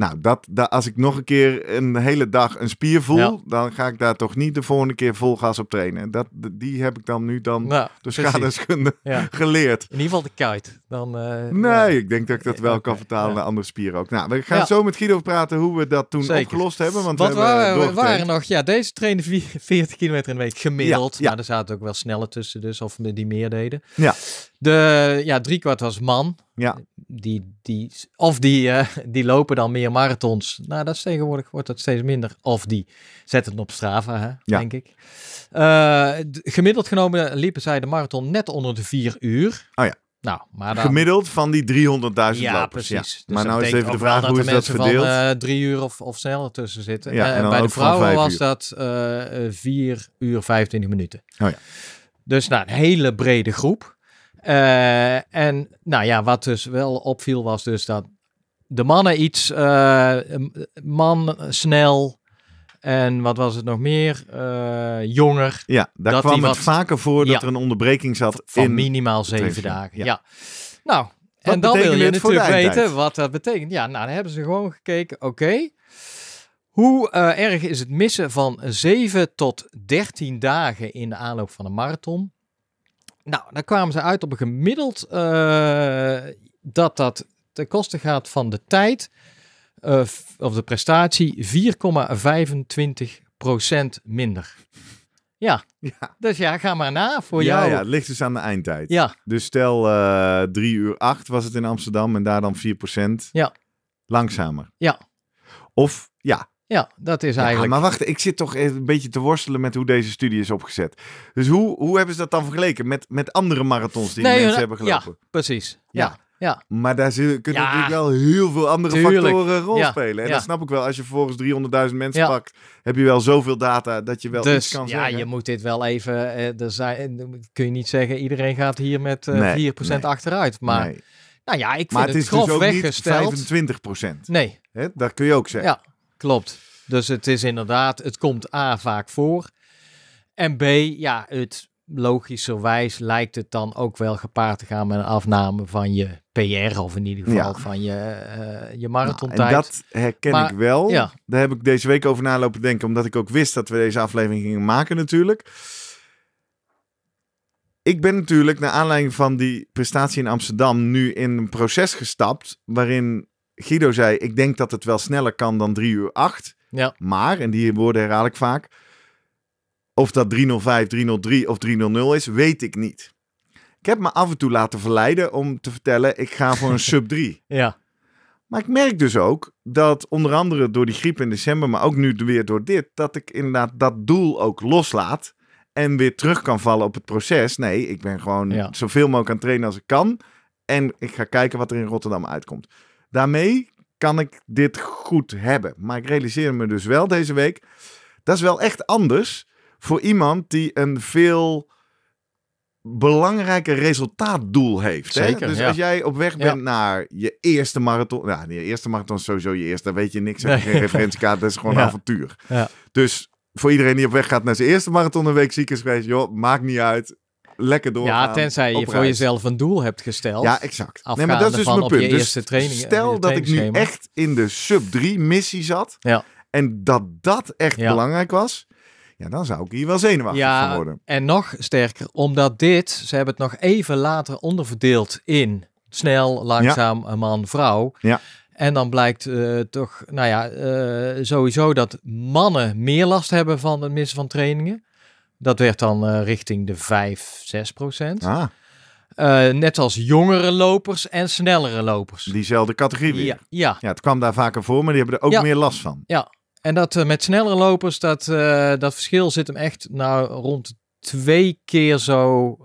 Nou, dat, dat, als ik nog een keer een hele dag een spier voel, Ja. dan ga ik daar toch niet de volgende keer vol gas op trainen. Dat, die heb ik dan nu dan Nou, de precies. schadeskunde Ja. geleerd. In ieder geval de kuit. Dan, eh, Nee, ja. ik denk dat ik dat wel Oké, kan vertalen naar andere spieren ook. Nou, we gaan zo met Guido praten hoe we dat toen Zeker. opgelost hebben. Want we hebben waren, we doorgetraind. waren nog, ja, deze trainen vier- 40 kilometer in de week gemiddeld. Ja, ja. Maar er zaten ook wel sneller tussen, dus of die meer deden. Ja. De, ja, driekwart was man. Ja. Die, die, of die, eh, die lopen dan meer marathons. Nou, dat is tegenwoordig wordt dat steeds minder. Of die zetten het op Strava, hè, Ja. denk ik. D- gemiddeld genomen liepen zij de marathon net onder de vier uur. Oh ja. Nou, maar dan... Gemiddeld van die 300.000 Ja, lopers. precies. Dus maar nou is even de vraag, hoe is dat verdeeld? van eh, drie uur of, of sneller tussen zitten. Ja, en bij de vrouwen was uur. dat 4 uur 25 minuten. Oh ja. Dus nou, een hele brede groep. Eh, en nou ja, wat dus wel opviel was dus dat de mannen iets, eh, man snel en wat was het nog meer, Eh, jonger, Ja, daar dat kwam het wat- vaker voor dat Ja. er een onderbreking zat van in... minimaal zeven dagen. ja. Ja. Nou, en dan wil je de natuurlijk weten wat dat betekent. Ja, nou, dan hebben ze gewoon gekeken, oké. Hoe erg is het missen van 7 tot 13 dagen in de aanloop van een marathon? Nou, dan kwamen ze uit op een gemiddeld eh, dat dat ten koste gaat van de tijd eh, of de prestatie 4,25% minder. Ja, Ja. dus ja, ga maar na voor ja, jou. ja, het ligt dus aan de eindtijd. Ja, Dus stel eh 3 uur 8 was het in Amsterdam en daar dan 4% Ja. langzamer. Ja. Of ja. Ja, dat is ja. eigenlijk... Maar wacht, ik zit toch even een beetje te worstelen met hoe deze studie is opgezet. Dus hoe, hoe hebben ze dat dan vergeleken met, met andere marathons die Nee, mensen ja, hebben gelopen? Precies. Ja. Ja, ja. Maar daar kunnen Ja. natuurlijk wel heel veel andere Tuurlijk. factoren een rol Ja, spelen. En ja. dat snap ik wel. Als je vervolgens 300.000 mensen Ja. pakt, heb je wel zoveel data dat je wel dus iets kan ja, zeggen. je moet dit wel even... eh, er zijn, kun je niet zeggen, iedereen gaat hier met eh Nee, 4% nee. achteruit. Maar nou ja, ik vind Maar het, het is dus grof ook niet weggesteld. 25 procent. Nee, Dat kun je ook zeggen. ja, klopt. Dus het is inderdaad, het komt A vaak voor. En B, ja, het logischerwijs lijkt het dan ook wel gepaard te gaan met een afname van je PR of in ieder geval Ja. van je, eh je Nou, marathontijd. en dat herken Maar, ik wel. ja. Daar heb ik deze week over na lopen denken, omdat ik ook wist dat we deze aflevering gingen maken natuurlijk. Ik ben natuurlijk naar aanleiding van die prestatie in Amsterdam nu in een proces gestapt waarin Guido zei, ik denk dat het wel sneller kan dan 3 uur 8. Ja. Maar, en die woorden herhaal ik vaak, of dat 305, 303 of 300 is, weet ik niet. Ik heb me af en toe laten verleiden om te vertellen, ik ga voor een sub 3. Ja, Maar ik merk dus ook dat onder andere door die griep in december, maar ook nu weer door dit, dat ik inderdaad dat doel ook loslaat en weer terug kan vallen op het proces. Nee, ik ben gewoon Ja. zoveel mogelijk aan het trainen als ik kan en ik ga kijken wat er in Rotterdam uitkomt. Daarmee kan ik dit goed hebben. Maar ik realiseer me dus wel deze week, dat is wel echt anders voor iemand die een veel belangrijker resultaatdoel heeft. hè? Zeker, Dus ja. als jij op weg Ja. bent naar je eerste marathon. Ja, je eerste marathon is sowieso je eerste. Daar weet je niks. Heb je Nee. geen referentiekaart. Dat is gewoon Ja. een avontuur. Ja. Dus voor iedereen die op weg gaat naar zijn eerste marathon een week ziek is geweest. Joh, maakt niet uit. Lekker doorgaan. ja tenzij je voor jezelf een doel hebt gesteld. Ja, exact. Nee, maar dat is dus van mijn punt. Dus stel dat ik nu echt in de sub 3 missie zat. Ja. En dat dat echt Ja. belangrijk was. Ja, dan zou ik hier wel zenuwachtig van Ja, worden. en nog sterker, omdat dit, ze hebben het nog even later onderverdeeld in snel, langzaam, man, vrouw. Ja. En dan blijkt eh, toch, nou ja, eh, sowieso dat mannen meer last hebben van het missen van trainingen. Dat werd dan eh, richting de 5, 6 procent. Ah, Eh, net als jongere lopers en snellere lopers. diezelfde categorie weer. ja, ja, Ja, het kwam daar vaker voor, maar die hebben er ook Ja. meer last van. En dat eh, met snellere lopers, dat, dat verschil zit hem echt nou, rond twee keer zo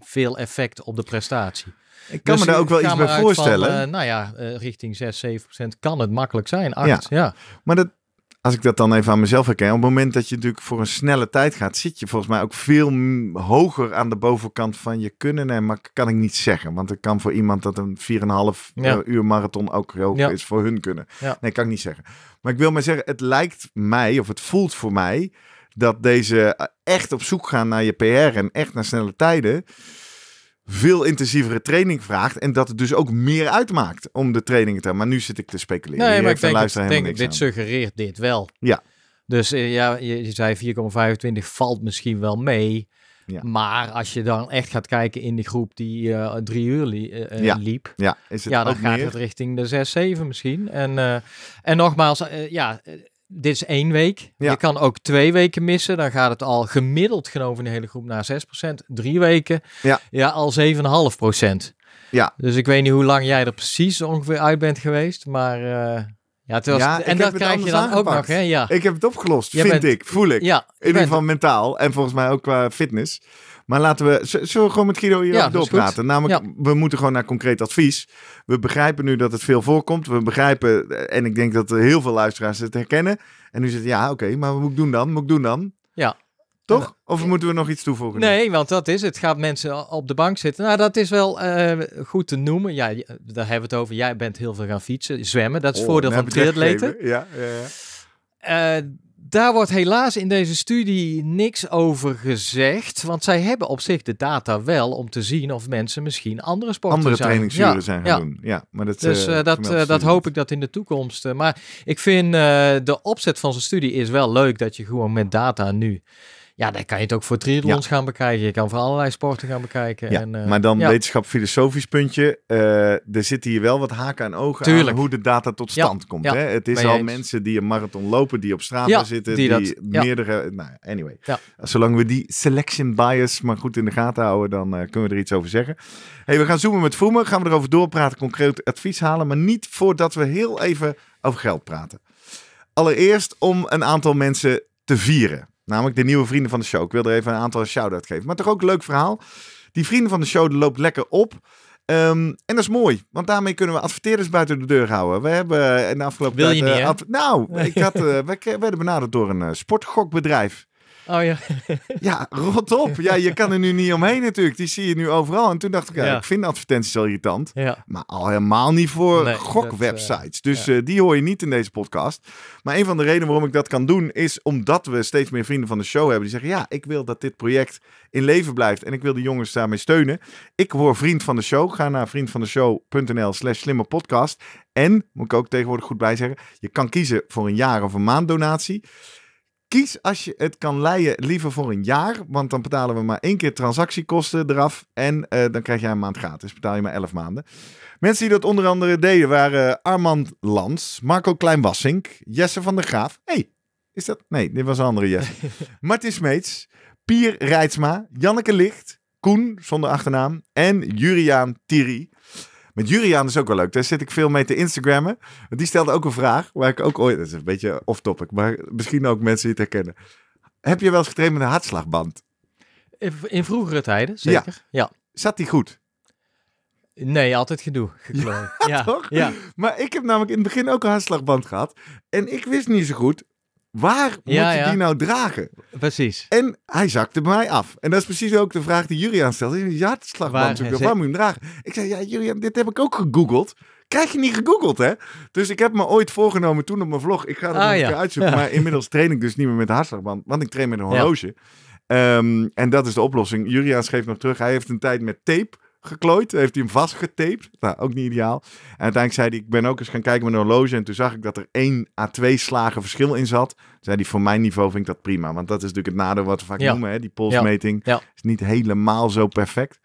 veel effect op de prestatie. Ik kan Dus me daar ook wel iets bij voorstellen. Van, nou ja, richting 6, 7 procent kan het makkelijk zijn. 8, ja. Maar dat, als ik dat dan even aan mezelf herken, op het moment dat je natuurlijk voor een snelle tijd gaat, zit je volgens mij ook veel hoger aan de bovenkant van je kunnen. Nee, maar kan ik niet zeggen. Want het kan voor iemand dat een 4,5 Ja. eh, uur marathon ook Ja. is voor hun kunnen. Ja. Nee, kan ik niet zeggen. Maar ik wil maar zeggen, het lijkt mij, of het voelt voor mij, dat deze eh, echt op zoek gaan naar je PR en echt naar snelle tijden veel intensievere training vraagt en dat het dus ook meer uitmaakt om de trainingen te hebben. Maar nu zit ik te speculeren. Nee, maar ik denk, het, denk helemaal dit aan. suggereert dit wel. Ja. Dus eh, ja, je, je zei 4,25 valt misschien wel mee. Ja. Maar als je dan echt gaat kijken in die groep die eh, drie uur li- eh, Ja. liep, Ja, is het ja, dan gaat meer? het richting de 6, 7 misschien. En, en nogmaals, ja, dit is één week. Ja. Je kan ook twee weken missen. Dan gaat het al gemiddeld genomen in de hele groep naar 6%. Drie weken, Ja. ja al 7,5%. Ja. Dus ik weet niet hoe lang jij er precies ongeveer uit bent geweest. Maar eh, ja, was, en dat krijg je dan ook nog, hè? Ja, Ik heb het opgelost, Jij vind bent- ik, voel ik. ja In ieder geval mentaal en volgens mij ook qua fitness. Maar laten we, zullen we gewoon met Guido hier Ja, doorpraten? Namelijk, we moeten gewoon naar concreet advies. We begrijpen nu dat het veel voorkomt. We begrijpen, eh, en ik denk dat heel veel luisteraars het herkennen. En nu zitten ja, oké, maar wat moet ik doen dan? Moet ik doen dan? Ja. Toch? Of moeten we nog iets toevoegen? Nee, want dat is het. Gaat mensen op de bank zitten. Nou, dat is wel eh, goed te noemen. Ja, daar hebben we het over. Jij bent heel veel gaan fietsen, zwemmen. Dat is het Oh, voordeel van triatleten. Ja, ja, ja. Eh, daar wordt helaas in deze studie niks over gezegd. Want zij hebben op zich de data wel om te zien of mensen misschien andere sporten Andere zijn. trainingsuren Ja, zijn ja. gaan doen. Ja, maar dat, Dus eh, eh, dat, eh, dat hoop ik dat in de toekomst. maar ik vind de opzet van zijn studie is wel leuk dat je gewoon met data nu. Ja, dan kan je het ook voor triathlons gaan bekijken. Je kan voor allerlei sporten gaan bekijken. Ja, en, eh, maar dan ja. wetenschap filosofisch puntje. eh, er zitten hier wel wat haken en ogen Tuurlijk. aan hoe de data tot stand komt. Hè? Het is al eens. mensen die een marathon lopen, die op straat zitten, die die, dat- meerdere... Nou, anyway. Ja. Zolang we die selection bias maar goed in de gaten houden, dan eh, kunnen we er iets over zeggen. Hey, we gaan zoomen met Vroemen. Gaan we erover doorpraten, concreet advies halen. Maar niet voordat we heel even over geld praten. Allereerst om een aantal mensen te vieren. Namelijk de nieuwe vrienden van de show. Ik wil er even een aantal shout-out geven. Maar toch ook een leuk verhaal. Die vrienden van de show loopt lekker op. Ehm, en dat is mooi, want daarmee kunnen we adverteerders buiten de deur houden. We hebben in de afgelopen Wil je tijd... niet, eh, nou, ik had, eh, we werden benaderd door een eh, sportgokbedrijf. Oh ja. Ja, rot op. Ja, je kan er nu niet omheen natuurlijk. Die zie je nu overal. En toen dacht ik, ja, Ja. ik vind advertenties wel irritant. ja. Maar al helemaal niet voor Nee, gokwebsites. dat, dus eh, die hoor je niet in deze podcast. Maar een van de redenen waarom ik dat kan doen... is omdat we steeds meer vrienden van de show hebben... die zeggen, ja, ik wil dat dit project in leven blijft... en ik wil de jongens daarmee steunen. Ik word vriend van de show. Ga naar vriendvandeshow.nl slash slimmerpodcast. En, moet ik ook tegenwoordig goed bij zeggen... je kan kiezen voor een jaar of een maand donatie... Kies als je het kan leiden liever voor een jaar, want dan betalen we maar één keer transactiekosten eraf en eh, dan krijg jij een maand gratis. Betaal je maar elf maanden. Mensen die dat onder andere deden waren Armand Lans, Marco Kleinwassink, Jesse van der Graaf. hey, is dat? Nee, dit was een andere Jesse. Martin Smeets, Pier Rijtsma, Janneke Licht, Koen zonder achternaam en Juriaan Thierry. Met Juriaan is ook wel leuk. Daar zit ik veel mee te Instagrammen. Die stelde ook een vraag waar ik ook ooit... Dat is een beetje off-topic, maar misschien ook mensen die het herkennen. Heb je wel eens getraind met een hartslagband? In, vroegere tijden, zeker. Ja. Zat die goed? Nee, altijd gedoe. Ja, toch? Ja. Maar ik heb namelijk in het begin ook een hartslagband gehad. En ik wist niet zo goed, waar Ja, moet je ja. die nou dragen? precies. En hij zakte bij mij af. En dat is precies ook de vraag die Juriaan stelde. Je hartslagband, Waar- zoek je, ze- waar moet je hem dragen? Ik zei, ja Juriaan, dit heb ik ook gegoogeld. Krijg je niet gegoogeld, hè? Dus ik heb me ooit voorgenomen toen op mijn vlog. Ik ga het Ah, nog een ja. keer uitzoeken. Ja. Maar inmiddels train ik dus niet meer met de hartslagband. Want ik train met een Ja. horloge. Ehm, en dat is de oplossing. Juriaan schreef nog terug. Hij heeft een tijd met tape geklooid. Heeft hij hem vastgetaped. Nou, ook niet ideaal. En uiteindelijk zei hij, ik ben ook eens gaan kijken met een horloge. En toen zag ik dat er 1 à 2 slagen verschil in zat. Toen zei hij, voor mijn niveau vind ik dat prima. Want dat is natuurlijk het nadeel wat we vaak Ja. noemen. Hè? Die polsmeting Ja. is niet helemaal zo perfect.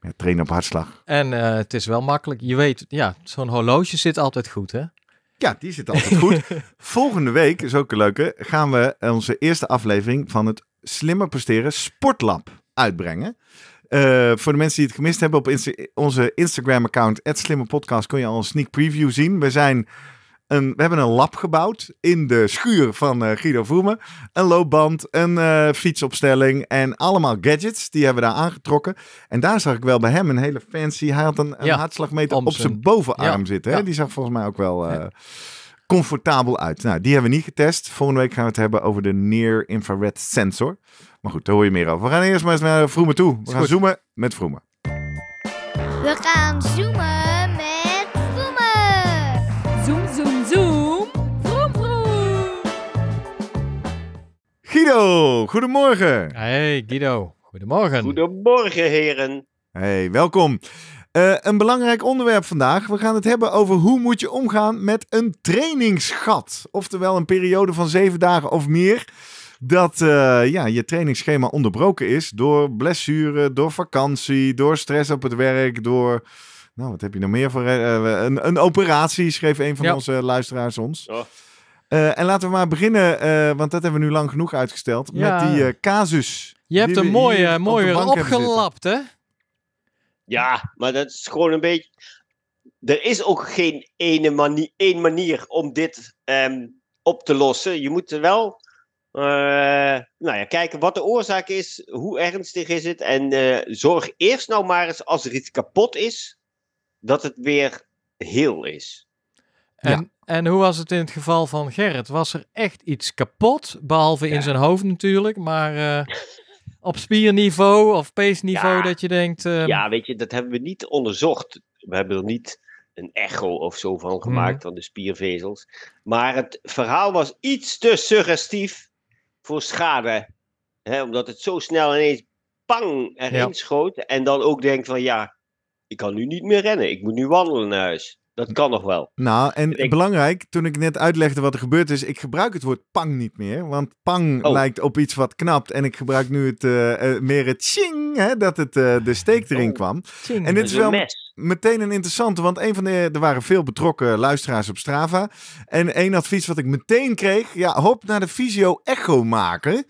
Ja, trainen op hartslag. En eh, het is wel makkelijk. Je weet, ja, zo'n horloge zit altijd goed, hè? Ja, die zit altijd goed. Volgende week, is ook een leuke, gaan we onze eerste aflevering van het Slimmer Presteren Sportlab uitbrengen. Eh, voor de mensen die het gemist hebben, op Insta- onze Instagram-account, @slimmerpodcast, kun je al een sneak preview zien. We, zijn een, we hebben een lab gebouwd in de schuur van eh, Guido Voerme. Een loopband, een eh, fietsopstelling en allemaal gadgets. Die hebben we daar aangetrokken. En daar zag ik wel bij hem een hele fancy... Hij had een, een Ja, hartslagmeter op zijn bovenarm ja, zitten. Hè? ja. Die zag volgens mij ook wel... comfortabel uit. Nou, die hebben we niet getest. Volgende week gaan we het hebben over de Near Infrared Sensor. Maar goed, daar hoor je meer over. We gaan eerst maar eens naar Vroemen toe. We gaan zoomen met Vroemen. We gaan zoomen met Vroemen. Zoom, zoom, zoom. Vroom, vroom. Guido, goedemorgen. Hey Guido, goedemorgen. Goedemorgen, heren. Hey, welkom. Eh, een belangrijk onderwerp vandaag. We gaan het hebben over hoe moet je omgaan met een trainingsgat. Oftewel een periode van zeven dagen of meer. Dat eh, ja, je trainingsschema onderbroken is door blessure, door vakantie, door stress op het werk, door... Nou, wat heb je nog meer voor... eh, een, een operatie, schreef een van Ja. onze luisteraars ons. Oh. Eh, en laten we maar beginnen, eh, want dat hebben we nu lang genoeg uitgesteld, Ja. met die casus. Je hebt een mooie, op mooie opgelapt, hè? Ja, maar dat is gewoon een beetje. Er is ook geen ene manier, één manier om dit ehm, op te lossen. Je moet er wel eh, nou ja, kijken wat de oorzaak is, hoe ernstig is het. En eh, zorg eerst nou maar eens als er iets kapot is, dat het weer heel is. En, en hoe was het in het geval van Gerrit? Was er echt iets kapot? Behalve in Ja. zijn hoofd natuurlijk, maar eh, op spierniveau of pace-niveau Ja. dat je denkt... eh, Ja, weet je, dat hebben we niet onderzocht. We hebben er niet een echo of zo van gemaakt van de spiervezels. Maar het verhaal was iets te suggestief voor schade. Hè, omdat het zo snel ineens pang erin Ja. schoot. En dan ook denkt van ja, ik kan nu niet meer rennen. Ik moet nu wandelen naar huis. Dat kan nog wel. Nou, en Ik- belangrijk, toen ik net uitlegde wat er gebeurd is, ik gebruik het woord pang niet meer. Want pang Oh. lijkt op iets wat knapt. En ik gebruik nu het, eh, eh, meer het ching, hè, dat het, eh, de steek erin Oh. kwam. En dit is is wel mes. meteen een interessante, want een van de, er waren veel betrokken luisteraars op Strava. En één advies wat ik meteen kreeg, ja, hop naar de fysio echo maken.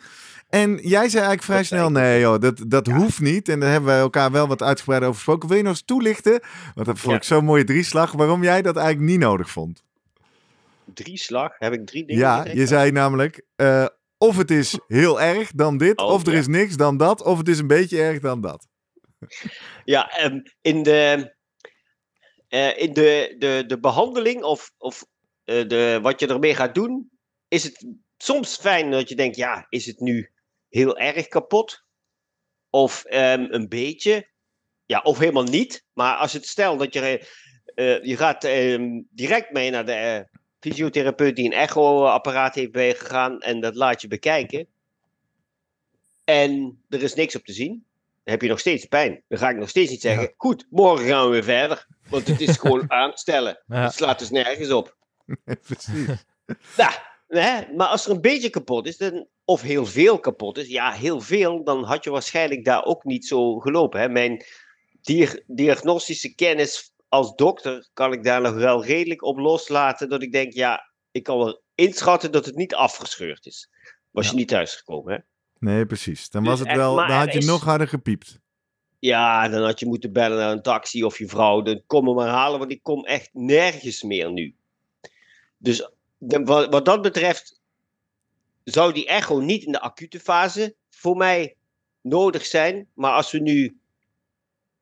En jij zei eigenlijk vrij Dat snel, nee joh, dat, dat hoeft niet. En daar hebben wij elkaar wel wat uitgebreid over gesproken. Wil je nog eens toelichten, want dat vond ik zo'n mooie drieslag, waarom jij dat eigenlijk niet nodig vond? Drie slag. Heb ik drie dingen Ja, je zei namelijk, eh, of het is heel erg dan dit, Oh, of er ja. is niks dan dat, of het is een beetje erg dan dat. Ja, ehm, in de, eh, in de, de, de behandeling of, of eh, de, wat je ermee gaat doen, is het soms fijn dat je denkt, ja, is het nu heel erg kapot? Of ehm, een beetje? Ja, of helemaal niet. Maar als het stel dat je, eh, eh, je gaat ehm, direct mee naar de eh, fysiotherapeut die een echo-apparaat heeft bijgegaan en dat laat je bekijken. En er is niks op te zien dan heb je nog steeds pijn. Dan ga ik nog steeds niet zeggen, goed, morgen gaan we weer verder. Want het is gewoon aanstellen. Ja. Het slaat dus nergens op. Precies. Nou, hè, maar als er een beetje kapot is, dan, of heel veel kapot is, ja, heel veel, dan had je waarschijnlijk daar ook niet zo gelopen. Hè? Mijn dia- diagnostische kennis als dokter kan ik daar nog wel redelijk op loslaten. Dat ik denk, ja, ik kan wel inschatten dat het niet afgescheurd is. Was je niet thuisgekomen, hè? Nee, precies. Dan Dus was het wel, dan had je is- nog harder gepiept. Ja, dan had je moeten bellen naar een taxi of je vrouw. Dan kom me maar halen, want ik kom echt nergens meer nu. Dus wat, dat betreft zou die echo niet in de acute fase voor mij nodig zijn. Maar als we nu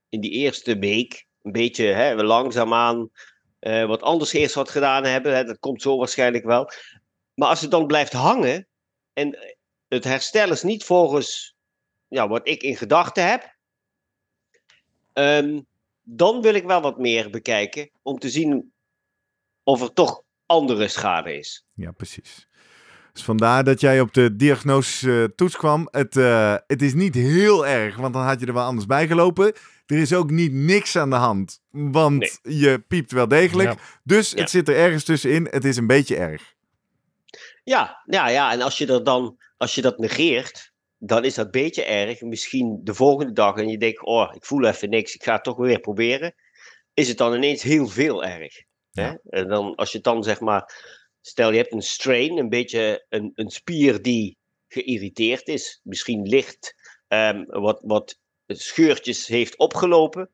in die eerste week een beetje hè, langzaamaan eh, wat anders eerst wat gedaan hebben, hè, dat komt zo waarschijnlijk wel. Maar als het dan blijft hangen en het herstel is niet volgens ja, wat ik in gedachten heb, Ehm, dan wil ik wel wat meer bekijken om te zien of er toch andere schade is. Ja, precies. Dus vandaar dat jij op de diagnose eh, toets kwam. Het, eh, het is niet heel erg, want dan had je er wel anders bij gelopen. Er is ook niet niks aan de hand. Want je piept wel degelijk. Ja. Dus Ja. het zit er ergens tussenin. Het is een beetje erg. Ja, ja, ja, en als je er dan, als je dat negeert, dan is dat beetje erg. Misschien de volgende dag en je denkt, oh, ik voel even niks, ik ga het toch weer proberen. Is het dan ineens heel veel erg. Hè? En dan, als je het dan zeg maar, stel je hebt een strain, een beetje een, een spier die geïrriteerd is, misschien licht ehm, wat, wat scheurtjes heeft opgelopen.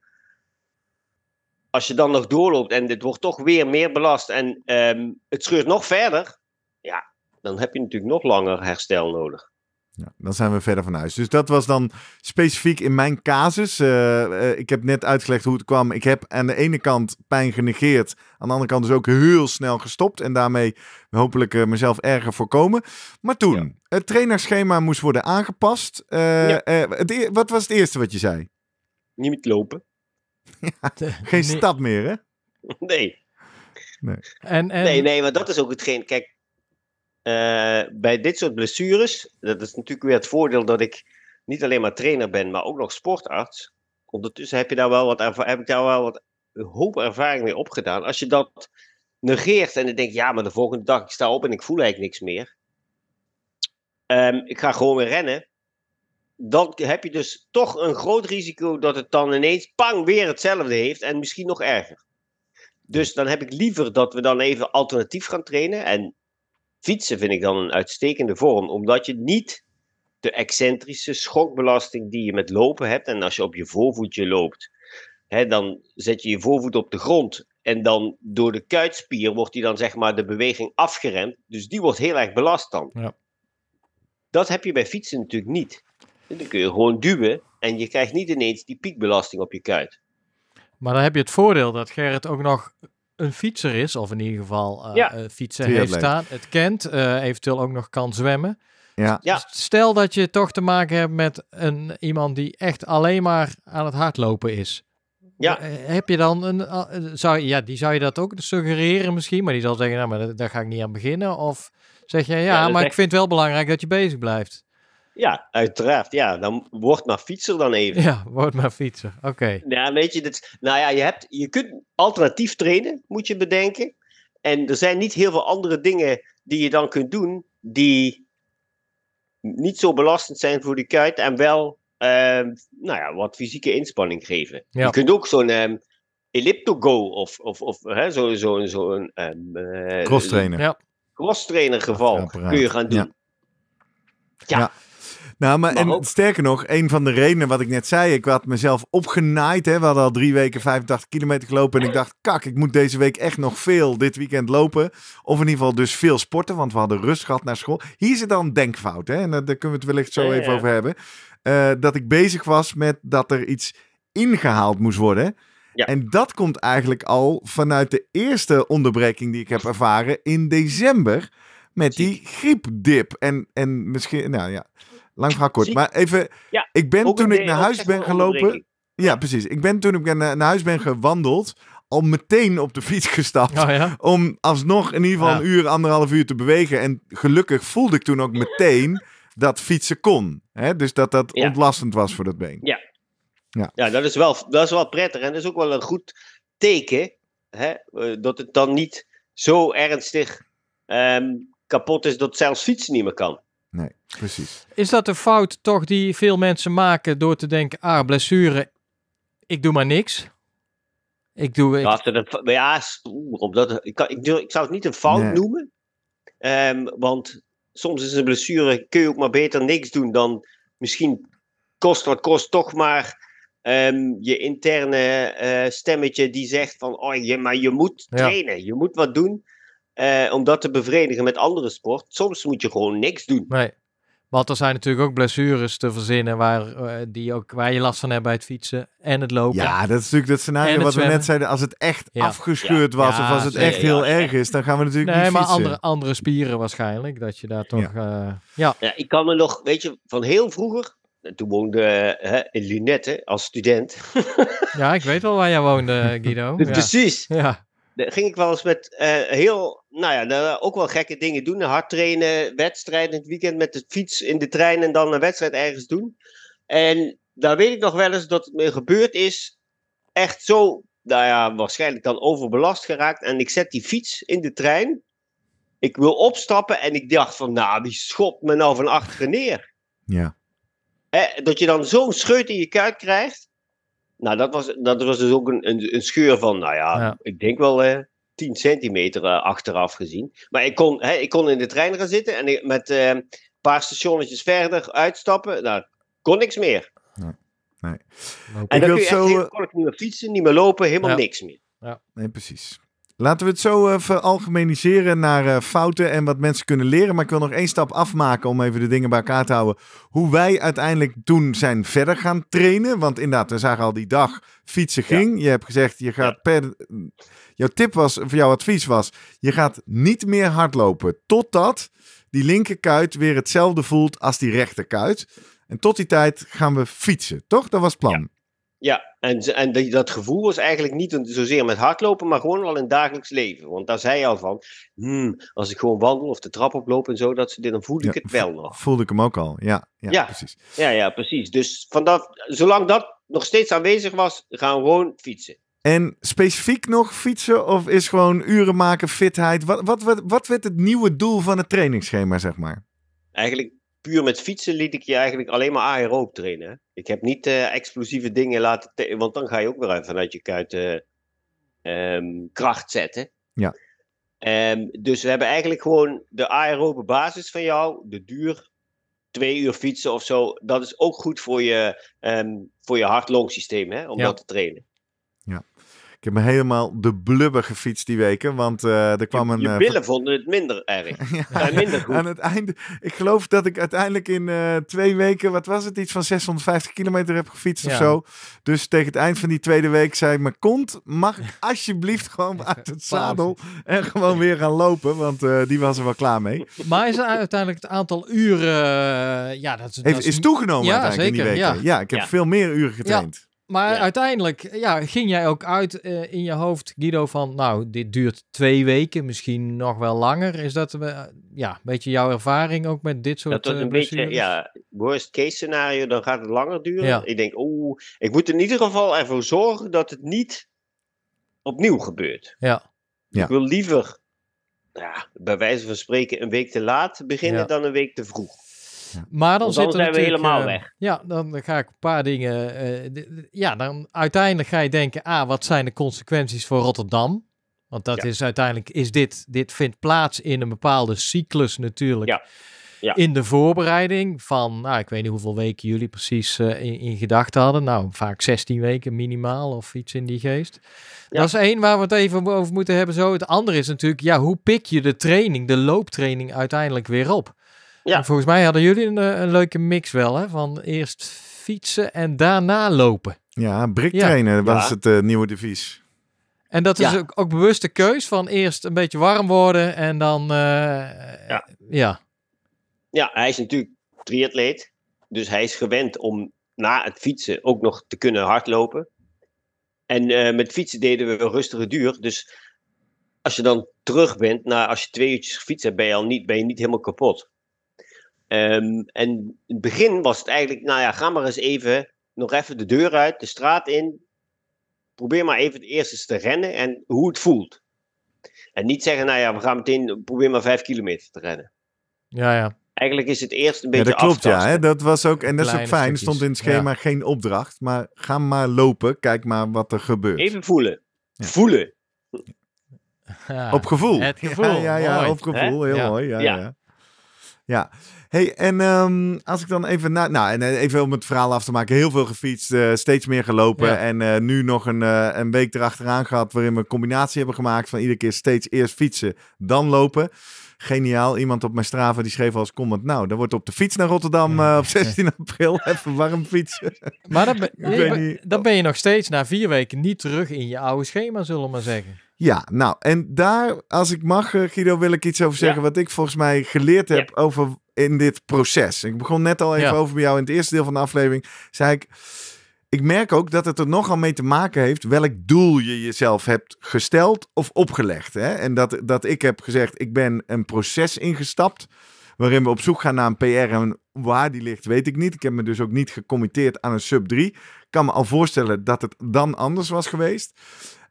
Als je dan nog doorloopt en dit wordt toch weer meer belast en ehm, het scheurt nog verder, ja, dan heb je natuurlijk nog langer herstel nodig. Ja, dan zijn we verder van huis. Dus dat was dan specifiek in mijn casus. Eh, eh, ik heb net uitgelegd hoe het kwam. Ik heb aan de ene kant pijn genegeerd. Aan de andere kant dus ook heel snel gestopt. En daarmee hopelijk eh, mezelf erger voorkomen. Maar toen, het trainerschema moest worden aangepast. Eh, Ja. eh, het e- wat was het eerste wat je zei? Niet met lopen. Geen Nee. stap meer, hè? Nee. En, en, Nee, nee, maar dat is ook hetgeen. Kijk, eh, bij dit soort blessures, dat is natuurlijk weer het voordeel dat ik niet alleen maar trainer ben, maar ook nog sportarts. Ondertussen heb, je daar wel wat heb ik daar wel wat hoop ervaring mee opgedaan. Als je dat negeert en je denkt, ja, maar de volgende dag ik sta op en ik voel eigenlijk niks meer. Ehm, ik ga gewoon weer rennen. Dan heb je dus toch een groot risico dat het dan ineens pang weer hetzelfde heeft en misschien nog erger. Dus dan heb ik liever dat we dan even alternatief gaan trainen. En fietsen vind ik dan een uitstekende vorm, omdat je niet de excentrische schokbelasting die je met lopen hebt. En als je op je voorvoetje loopt, hè, dan zet je je voorvoet op de grond. En dan door de kuitspier wordt die dan zeg maar de beweging afgeremd. Dus die wordt heel erg belast dan. Ja. Dat heb je bij fietsen natuurlijk niet. Dan kun je gewoon duwen en je krijgt niet ineens die piekbelasting op je kuit. Maar dan heb je het voordeel dat Gerrit ook nog een fietser is, of in ieder geval eh Ja. eh, fietsen heeft staan, het kent, eh, eventueel ook nog kan zwemmen. Ja. Ja. Stel dat je toch te maken hebt met een, iemand die echt alleen maar aan het hardlopen is. Ja. Eh, Heb je dan een, zou, ja, die zou je dat ook suggereren misschien, maar die zal zeggen, nou, maar daar- ga ik niet aan beginnen. Of zeg je, ja, maar ik vind het wel belangrijk dat je bezig blijft. Ja, uiteraard. Ja, dan wordt maar fietser dan even. Ja, word maar fietser. Oké. Ja, weet je, dit, nou ja, je, hebt, je kunt alternatief trainen, moet je bedenken. En er zijn niet heel veel andere dingen die je dan kunt doen, die niet zo belastend zijn voor de kuit en wel ehm, nou ja, wat fysieke inspanning geven. Ja. Je kunt ook zo'n ehm elliptogo of, of, of hè, zo'n zo, zo een, ehm, eh, Crosstrainer. Ja. crosstrainer geval Apparaat. kun je gaan doen. Ja. Ja. Nou, maar, Maar en ook- sterker nog, een van de redenen wat ik net zei, ik had mezelf opgenaaid. Hè. We hadden al drie weken 85 kilometer gelopen. En ik dacht, kak, ik moet deze week echt nog veel dit weekend lopen. Of in ieder geval dus veel sporten, want we hadden rust gehad naar school. Hier zit dan een denkfout, hè. En daar kunnen we het wellicht zo Ja, even ja. over hebben. Eh, dat ik bezig was met dat er iets ingehaald moest worden. Ja. En dat komt eigenlijk al vanuit de eerste onderbreking die ik heb ervaren in december. Met die griepdip. En, en misschien, nou ja, lang verhaal kort. Maar even, Ja, ik ben toen ik naar huis ben gelopen. Ja, precies. Ik ben toen ik naar naar huis ben gewandeld, al meteen op de fiets gestapt. Oh ja. Om alsnog in ieder geval Ja. een uur, anderhalf uur te bewegen. En gelukkig voelde ik toen ook meteen dat fietsen kon. Hè? Dus dat dat Ja. ontlastend was voor dat been. Ja, dat is, wel, dat is wel prettig. En dat is ook wel een goed teken. Hè? eh, Dat het dan niet zo ernstig ehm, kapot is dat zelfs fietsen niet meer kan. Nee, precies. Is dat de fout toch die veel mensen maken door te denken, ah, blessure, ik doe maar niks. Ik doe, ik, Ja, dat omdat, ik, kan, ik, durf- ik zou het niet een fout Nee. noemen. Ehm, want soms is een blessure, kun je ook maar beter niks doen dan misschien kost wat kost toch maar ehm, je interne eh, stemmetje die zegt van, oh, je, maar je moet Ja. trainen, je moet wat doen. Eh, om dat te bevredigen met andere sport. Soms moet je gewoon niks doen. nee. Want er zijn natuurlijk ook blessures te verzinnen waar, eh, die ook, waar je last van hebt bij het fietsen en het lopen. Ja, dat is natuurlijk dat En scenario wat we net zeiden. Als het echt Ja. afgescheurd was Ja, of als het echt ja, heel erg is, dan gaan we natuurlijk nee, niet maar fietsen. andere, andere spieren waarschijnlijk. Dat je daar toch... Ja, ja. Ja, ik kan me nog, weet je, van heel vroeger. Toen woonde hè, in Lunette als student. ja ik weet wel waar jij woonde, Guido. Ja. Precies. Ja. Ging ik wel eens met eh, heel, nou ja, ook wel gekke dingen doen. Hard trainen, wedstrijden in het weekend met de fiets in de trein en dan een wedstrijd ergens doen. En daar weet ik nog wel eens dat het me gebeurd is. Echt zo, nou ja, waarschijnlijk dan overbelast geraakt. En ik zet die fiets in de trein. Ik wil opstappen en ik dacht van, nou, wie schopt me nou van achteren neer? Ja. Dat je dan zo'n scheut in je kuit krijgt. Nou, dat was, dat was dus ook een, een, een scheur van, nou ja, Ja. ik denk wel eh 10 centimeter eh, achteraf gezien. Maar ik kon, hè, ik kon in de trein gaan zitten en ik- met eh, een paar stationnetjes verder uitstappen. Nou, kon niks meer. Lopen. En Ik dan kun je echt zo, heel- kon ik niet meer fietsen, niet meer lopen, helemaal Ja. niks meer. Nee, precies. Laten we het zo veralgemeniseren naar eh, fouten en wat mensen kunnen leren. Maar ik wil nog één stap afmaken om even de dingen bij elkaar te houden. Hoe wij uiteindelijk toen zijn verder gaan trainen. Want inderdaad, we zagen al die dag fietsen ging. Je hebt gezegd, je gaat per... Jouw tip was, of jouw advies was, je gaat niet meer hardlopen. Totdat die linkerkuit weer hetzelfde voelt als die rechterkuit. En tot die tijd gaan we fietsen, toch? Dat was het plan. Ja, en, en die- dat gevoel was eigenlijk niet zozeer met hardlopen, maar gewoon al in het dagelijks leven. Want daar zei je al van, hmm, als ik gewoon wandel of de trap oploop en zo, dat ze dit, dan voel ik het wel nog. Voelde ik hem ook al. Ja, ja, Ja. precies. Ja, ja, precies. Dus vanaf, zolang dat nog steeds aanwezig was, gaan we gewoon fietsen. En specifiek nog fietsen of is gewoon uren maken, fitheid? Wat, wat, wat, wat werd het nieuwe doel van het trainingsschema, zeg maar? Eigenlijk puur met fietsen liet ik je eigenlijk alleen maar aeroob trainen. Ik heb niet eh, explosieve dingen laten, te- want dan ga je ook weer vanuit je kuit eh, ehm, kracht zetten. Ja. Ehm, dus we hebben eigenlijk gewoon de aerobe basis van jou, de duur, twee uur fietsen of zo. Dat is ook goed voor je, ehm voor je hart-longsysteem, hè, om Ja. dat te trainen. Ik heb me helemaal de blubber gefietst die weken, want eh, er kwam je een... je eh, billen vonden het minder erg. Ja, minder goed. Aan het einde, ik geloof dat ik uiteindelijk in eh, twee weken, wat was het, iets van 650 kilometer heb gefietst of zo. Dus tegen het eind van die tweede week zei mijn kont, mag ik alsjeblieft gewoon uit het zadel en gewoon weer gaan lopen, want eh, die was er wel klaar mee. Maar is uiteindelijk het aantal uren... ja, dat is, dat is toegenomen Ja, uiteindelijk in die weken. ja. Ja, ik heb Ja. veel meer uren getraind. Maar Ja. uiteindelijk ja, ging jij ook uit eh, in je hoofd, Guido, van nou, dit duurt twee weken, misschien nog wel langer. Is dat eh, ja, een beetje jouw ervaring ook met dit soort Dat wordt eh, een beetje, ja, worst case scenario, dan gaat het langer duren. Ja. Ik denk, oeh, ik moet in ieder geval ervoor zorgen dat het niet opnieuw gebeurt. Ja. Ja. Ik wil liever, ja, bij wijze van spreken, een week te laat beginnen Ja. dan een week te vroeg. Maar dan Want zit dan er zijn we helemaal eh, weg. Ja, dan ga ik een paar dingen. eh, ja, dan uiteindelijk ga je denken: ah, wat zijn de consequenties voor Rotterdam? Want dat Ja. is uiteindelijk, is dit, dit vindt plaats in een bepaalde cyclus natuurlijk. Ja. Ja. In de voorbereiding van, nou, ik weet niet hoeveel weken jullie precies eh, in, in gedachten hadden. Nou, vaak 16 weken minimaal of iets in die geest. Ja. Dat is één waar we het even over moeten hebben. Zo. Het andere is natuurlijk, ja, hoe pik je de training, de looptraining uiteindelijk weer op? Ja. En volgens mij hadden jullie een, eh, een leuke mix wel, hè? Van eerst fietsen en daarna lopen. Ja, brik Ja. trainen was Ja. het eh, nieuwe devies. En dat is Ja. ook, ook bewuste keus van eerst een beetje warm worden en dan, eh, Ja. ja. Ja, hij is natuurlijk triatleet. Dus hij is gewend om na het fietsen ook nog te kunnen hardlopen. En eh, met fietsen deden we een rustige duur. Dus als je dan terug bent, na, als je twee uurtjes gefietst hebt, ben je al niet, ben je niet helemaal kapot. Ehm, en in het begin was het eigenlijk, nou ja, ga maar eens even, nog even de deur uit, de straat in. Probeer maar even het eerst eens te rennen en hoe het voelt. En niet zeggen, nou ja, we gaan meteen, probeer maar vijf kilometer te rennen. Ja, ja. Eigenlijk is het eerst een Ja, beetje dat klopt, ja. Hè? Dat was ook, en dat is ook fijn. Er stond in het schema geen opdracht, maar ga maar lopen. Kijk maar wat er gebeurt. Even voelen. Ja. Voelen. Ja. Op gevoel. Het gevoel, Ja, ja, ja op gevoel. Heel Ja. mooi. Ja, ja. Ja. Hey, en ehm, als ik dan even... Na, nou, en eh, even om het verhaal af te maken. Heel veel gefietst, eh, steeds meer gelopen. Ja. En eh, nu nog een, een week erachteraan gehad... waarin we een combinatie hebben gemaakt van iedere keer steeds eerst fietsen, dan lopen. Geniaal. Iemand op mijn Strava die schreef als comment... Nou, dan wordt op de fiets naar Rotterdam op 16 april even warm fietsen. Maar dan ben, dan ben je nog steeds na vier weken niet terug in je oude schema, zullen we maar zeggen. Ja, nou, en daar, als ik mag, eh, Guido, wil ik iets over zeggen. Wat ik volgens mij geleerd heb over in dit proces. Ik begon net al even Ja. over bij jou in het eerste deel van de aflevering. Zei ik, ik merk ook dat het er nogal mee te maken heeft welk doel je jezelf hebt gesteld of opgelegd. Hè? En dat, dat ik heb gezegd, ik ben een proces ingestapt waarin we op zoek gaan naar een PR. En waar die ligt, weet ik niet. Ik heb me dus ook niet gecommitteerd aan een sub 3. Ik kan me al voorstellen dat het dan anders was geweest.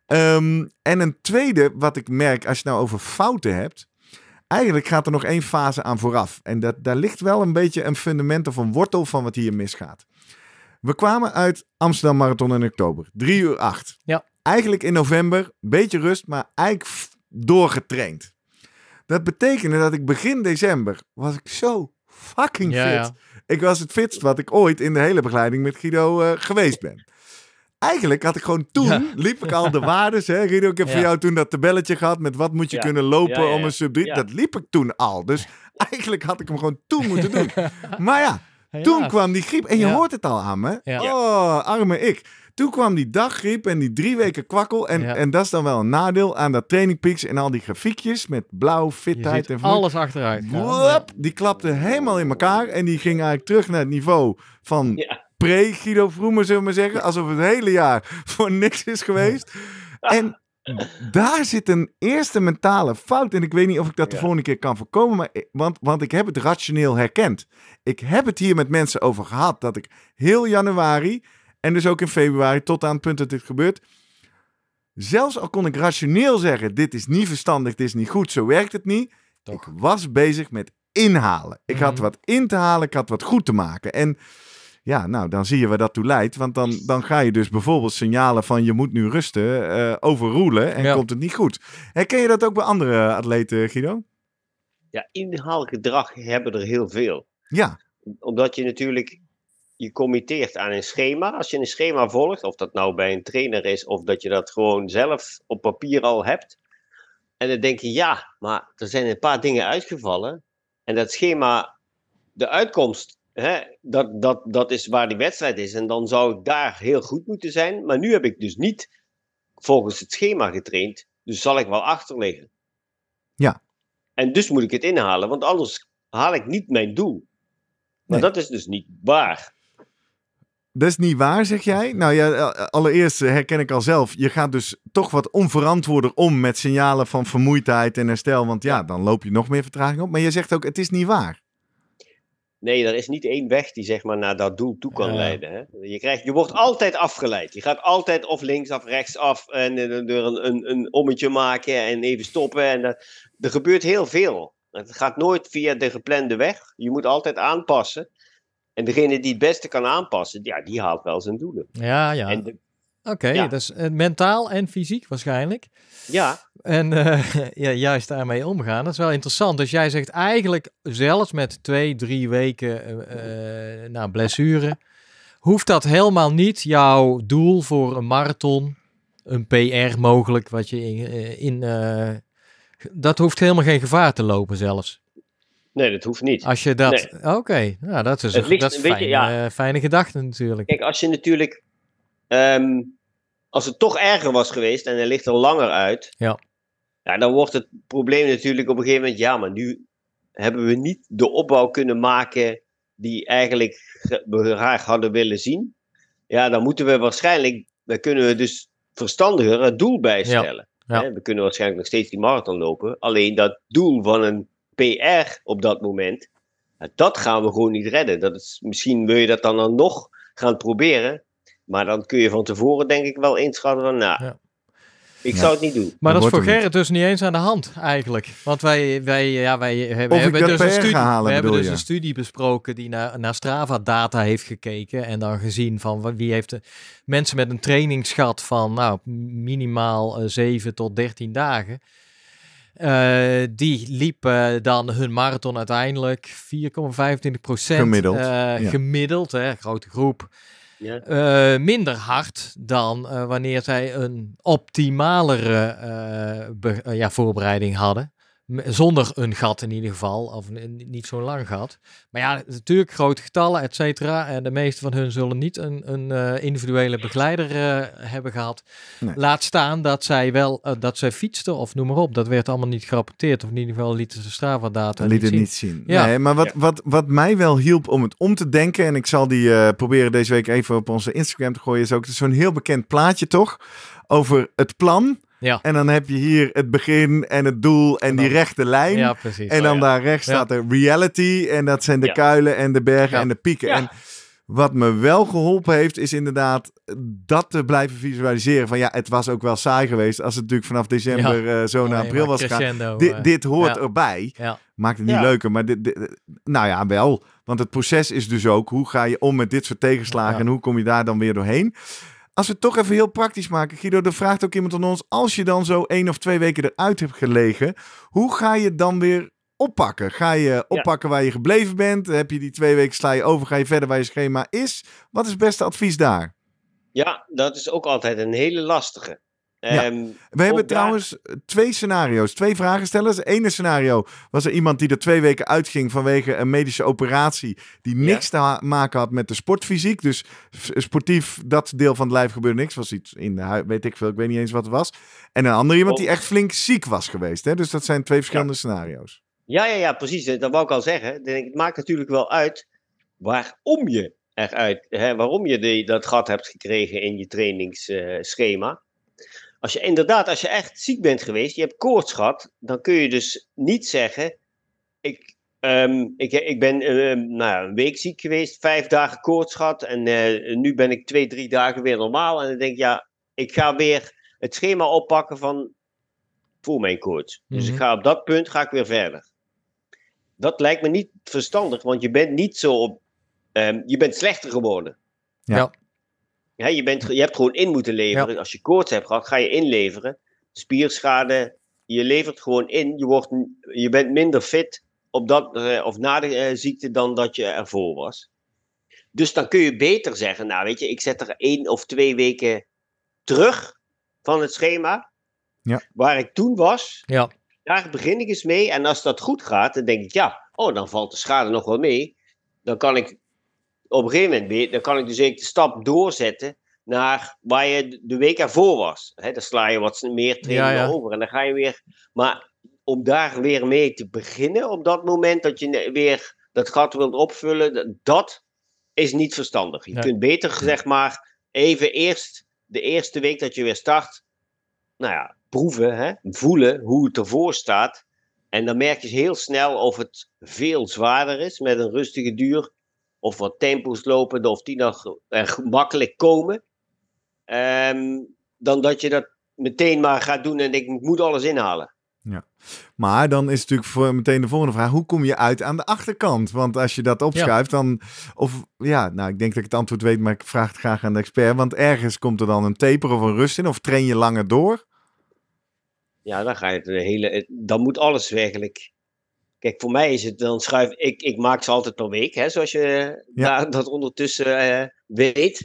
Ehm, en een tweede, wat ik merk als je het nou over fouten hebt. Eigenlijk gaat er nog één fase aan vooraf. En dat, daar ligt wel een beetje een fundament of een wortel van wat hier misgaat. We kwamen uit Amsterdam Marathon in oktober. 3 uur 8. Ja. Eigenlijk in november, beetje rust, maar eigenlijk doorgetraind. Dat betekende dat ik begin december was ik zo fucking fit. ja. Ik was het fitst wat ik ooit in de hele begeleiding met Guido eh, geweest ben. Eigenlijk had ik gewoon toen, Ja. liep ik al de waardes. Hè? Guido, ik heb voor jou toen dat tabelletje gehad met wat moet je Ja. kunnen lopen om een sub 3. Ja. Dat liep ik toen al. Dus eigenlijk had ik hem gewoon toen moeten doen. Maar ja, toen kwam die griep. En je hoort het al aan me. Oh, arme ik. Toen kwam die daggriep en die drie weken kwakkel. En, Ja. en dat is dan wel een nadeel aan dat Training Peaks en al die grafiekjes met blauw, fitheid en alles achteruit. die klapte helemaal in elkaar. En die ging eigenlijk terug naar het niveau van. pre-Guido Vroemen, zullen we maar zeggen. Alsof het hele jaar voor niks is geweest. En daar zit een eerste mentale fout. En ik weet niet of ik dat de Ja. volgende keer kan voorkomen. Maar, want, want ik heb het rationeel herkend. Ik heb het hier met mensen over gehad. Dat ik heel januari en dus ook in februari tot aan het punt dat dit gebeurt. Zelfs al kon ik rationeel zeggen, dit is niet verstandig, dit is niet goed, zo werkt het niet. Toch. Ik was bezig met inhalen. Ik had Mhm. wat in te halen, ik had wat goed te maken. En ja, nou, dan zie je waar dat toe leidt. Want dan, dan ga je dus bijvoorbeeld signalen van je moet nu rusten, eh overroelen en Ja. komt het niet goed. Herken je dat ook bij andere atleten, Guido? Ja, inhaalgedrag hebben er heel veel. Ja, Omdat je natuurlijk je committeert aan een schema. Als je een schema volgt, of dat nou bij een trainer is, of dat je dat gewoon zelf op papier al hebt. En dan denk je, ja, maar er zijn een paar dingen uitgevallen. En dat schema, de uitkomst, hè, dat, dat, dat is waar die wedstrijd is. En dan zou ik daar heel goed moeten zijn. Maar nu heb ik dus niet volgens het schema getraind. Dus zal ik wel achter liggen. Ja. En dus moet ik het inhalen, want anders haal ik niet mijn doel. Maar Nee. dat is dus niet waar. dat is niet waar, zeg jij. Nou ja, eh, allereerst herken ik al zelf. Je gaat dus toch wat onverantwoorder om met signalen van vermoeidheid en herstel. Want ja, dan loop je nog meer vertraging op. Maar je zegt ook, het is niet waar. Nee, er is niet één weg die zeg maar naar dat doel toe kan Ja. leiden. Hè? Je, krijgt, je wordt altijd afgeleid. Je gaat altijd of links of rechts af en eh, door een, een, een ommetje maken en even stoppen. En eh, er gebeurt heel veel. Het gaat nooit via de geplande weg. Je moet altijd aanpassen. En degene die het beste kan aanpassen, ja, die haalt wel zijn doelen. Ja, ja. En de- Oké, ja. dus mentaal en fysiek waarschijnlijk. ja, En eh, ja, juist daarmee omgaan, dat is wel interessant. Dus jij zegt eigenlijk zelfs met twee, drie weken eh, na blessure, hoeft dat helemaal niet jouw doel voor een marathon, een PR mogelijk, wat je in, in dat hoeft helemaal geen gevaar te lopen zelfs. nee, dat hoeft niet. Als je dat, oké, nou dat is, een, ligt- dat is weet je, fijn, ja. eh, fijne gedachte natuurlijk. Kijk, als je natuurlijk. ehm, als het toch erger was geweest en hij ligt er langer uit. Ja. ja. Dan wordt het probleem natuurlijk op een gegeven moment. Ja, maar nu hebben we niet de opbouw kunnen maken. die eigenlijk ge- we graag hadden willen zien. Ja, dan moeten we waarschijnlijk. dan kunnen we dus verstandiger het doel bijstellen. Ja. We kunnen waarschijnlijk nog steeds die marathon lopen. Alleen dat doel van een PR op dat moment. dat gaan we gewoon niet redden. Dat is, misschien wil je dat dan, dan nog gaan proberen. Maar dan kun je van tevoren denk ik wel inschatten van, nou, Ja. ik Ja. zou het niet doen. Maar dat is voor niet. Gerrit dus niet eens aan de hand eigenlijk. Want wij, wij, ja, wij hebben, dus, een studie, halen, we hebben dus een studie besproken die naar, naar Strava-data heeft gekeken. En dan gezien van wie heeft de, mensen met een trainingsschat van nou, minimaal eh, 7 tot 13 dagen. Eh, die liepen dan hun marathon uiteindelijk 4,25 procent Gemiddeld, ja. gemiddeld, hè, grote groep. Eh, minder hard dan eh, wanneer zij een optimalere eh, ja, voorbereiding hadden. Zonder een gat in ieder geval, of een- niet zo'n lang gat. Maar ja, natuurlijk grote getallen, et cetera. En de meeste van hun zullen niet een, een eh, individuele begeleider eh, hebben gehad. Nee. Laat staan dat zij wel, eh, dat zij fietsten of noem maar op. Dat werd allemaal niet gerapporteerd. Of in ieder geval lieten ze Strava-data Dat liet het zien. niet zien. Ja. Nee, maar wat, Ja. wat, wat mij wel hielp om het om te denken, en ik zal die eh, proberen deze week even op onze Instagram te gooien, is ook zo'n heel bekend plaatje toch? Over het plan Ja. En dan heb je hier het begin en het doel en, En die rechte lijn. Ja, precies. En dan ja. daar rechts Ja. staat er reality. En dat zijn de Ja. kuilen en de bergen Ja. en de pieken. Ja. En wat me wel geholpen heeft, is inderdaad dat te blijven visualiseren. Van ja, het was ook wel saai geweest als het natuurlijk vanaf december eh, zo naar Nee, april was gegaan. Dit, eh, dit hoort ja. erbij. Ja. Maakt het niet Ja. leuker, maar dit, dit- nou ja, wel. Want het proces is dus ook, hoe ga je om met dit soort tegenslagen Ja. en hoe kom je daar dan weer doorheen? Als we het toch even heel praktisch maken, Guido, er vraagt ook iemand aan ons, als je dan zo één of twee weken eruit hebt gelegen, hoe ga je dan weer oppakken? Ga je oppakken waar je gebleven bent? Heb je die twee weken sla je over, ga je verder waar je schema is? Wat is het beste advies daar? Ja, dat is ook altijd een hele lastige. Ja. We hebben daar- trouwens twee scenario's, twee vragenstellers. Het ene scenario was er iemand die er twee weken uitging vanwege een medische operatie die niks te maken had met de sportfysiek. Dus sportief, dat deel van het lijf gebeurde niks. Was iets in de hui- weet ik veel, ik weet niet eens wat het was. En een ander iemand die Oh. echt flink ziek was geweest. Hè? Dus dat zijn twee verschillende scenario's. Ja, ja, ja, precies. Dat wou ik al zeggen. Het maakt natuurlijk wel uit waarom je eruit, hè, waarom je die, dat gat hebt gekregen in je trainingsschema. Als je inderdaad, als je echt ziek bent geweest, je hebt koorts gehad, dan kun je dus niet zeggen, ik, ehm, ik, ik ben ehm, nou, ja, een week ziek geweest, vijf dagen koorts gehad en eh, nu ben ik twee, drie dagen weer normaal. En dan denk ik, ja, ik ga weer het schema oppakken van voor mijn koorts. Dus Mhm. ik ga op dat punt ga ik weer verder. Dat lijkt me niet verstandig, want je bent niet zo op. ehm, je bent slechter geworden. Ja. Ja. Ja, je, bent, je hebt gewoon in moeten leveren. Als je koorts hebt gehad, ga je inleveren. Spierschade, je levert gewoon in. Je, wordt, je bent minder fit op dat, eh, of na de eh, ziekte dan dat je ervoor was. Dus dan kun je beter zeggen, nou weet je, ik zet er één of twee weken terug van het schema. Ja. Waar ik toen was, Ja, daar begin ik eens mee. En als dat goed gaat, dan denk ik, ja, oh, dan valt de schade nog wel mee. Dan kan ik op een gegeven moment weer, dan kan ik dus eigenlijk de stap doorzetten naar waar je de week ervoor was. Hè, dan sla je wat meer trainingen Ja, ja. over en dan ga je weer. Maar om daar weer mee te beginnen op dat moment dat je weer dat gat wilt opvullen, dat is niet verstandig. Je kunt beter, zeg maar, even eerst de eerste week dat je weer start, nou ja, proeven, hè, voelen hoe het ervoor staat. En dan merk je heel snel of het veel zwaarder is met een rustige duur. Of wat tempo's lopen, of die nog gemakkelijk komen. Ehm, dan dat je dat meteen maar gaat doen en ik moet alles inhalen. Maar dan is natuurlijk voor meteen de volgende vraag: hoe kom je uit aan de achterkant? Want als je dat opschuift, dan. Of ja, nou, ik denk dat ik het antwoord weet, maar ik vraag het graag aan de expert. Want ergens komt er dan een taper of een rust in, of train je langer door? Ja, dan ga je het hele. Dan moet alles eigenlijk. Kijk, voor mij is het dan schuif. Ik, ik maak ze altijd per week, hè, zoals je Ja. dat ondertussen eh, weet.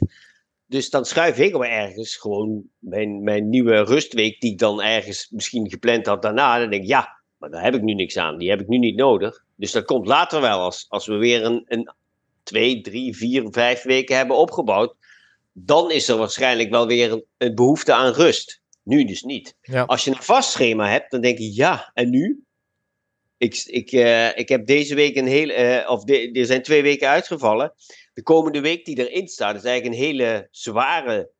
Dus dan schuif ik maar ergens gewoon mijn, mijn nieuwe rustweek, die ik dan ergens misschien gepland had daarna. Dan denk ik, ja, maar daar heb ik nu niks aan. Die heb ik nu niet nodig. Dus dat komt later wel als, als we weer een, een twee, drie, vier, vijf weken hebben opgebouwd. Dan is er waarschijnlijk wel weer een, een behoefte aan rust. Nu dus niet. ja. Als je een vast schema hebt, dan denk je ja, en nu? Ik, ik, eh, ik heb deze week een hele, eh, of er zijn twee weken uitgevallen. De komende week die erin staat, is eigenlijk een hele zware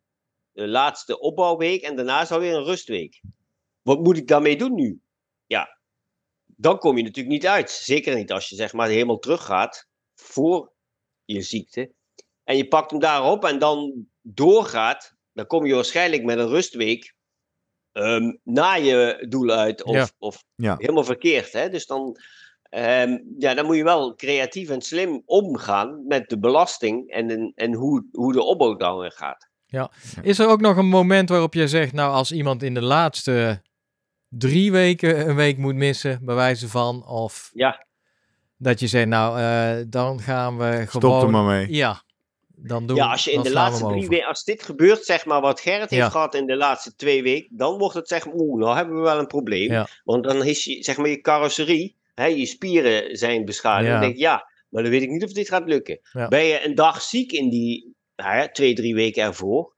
eh, laatste opbouwweek. En daarna is alweer een rustweek. Wat moet ik daarmee doen nu? Ja, dan kom je natuurlijk niet uit. Zeker niet als je zeg maar helemaal teruggaat voor je ziekte. En je pakt hem daarop en dan doorgaat. Dan kom je waarschijnlijk met een rustweek ehm, na je doel uit. Of, Ja. of Ja. helemaal verkeerd. Hè? Dus dan, ehm, ja, dan moet je wel creatief en slim omgaan met de belasting en, en hoe, hoe de opbouw dan weer gaat. Is er ook nog een moment waarop je zegt, nou, als iemand in de laatste drie weken een week moet missen, bij wijze van, of Ja. dat je zegt, nou, eh, dan gaan we Stop gewoon... er maar mee. Ja, dan doen ja, als je in de laatste drie weken, als dit gebeurt, zeg maar wat Gerrit Ja. heeft gehad in de laatste twee weken, dan wordt het zeg maar, oeh, nou hebben we wel een probleem. Ja. Want dan is je, zeg maar, je carrosserie, hè, je spieren zijn beschadigd. Ja. Dan denk ik, ja, maar dan weet ik niet of dit gaat lukken. Ja. Ben je een dag ziek in die hè, twee, drie weken ervoor?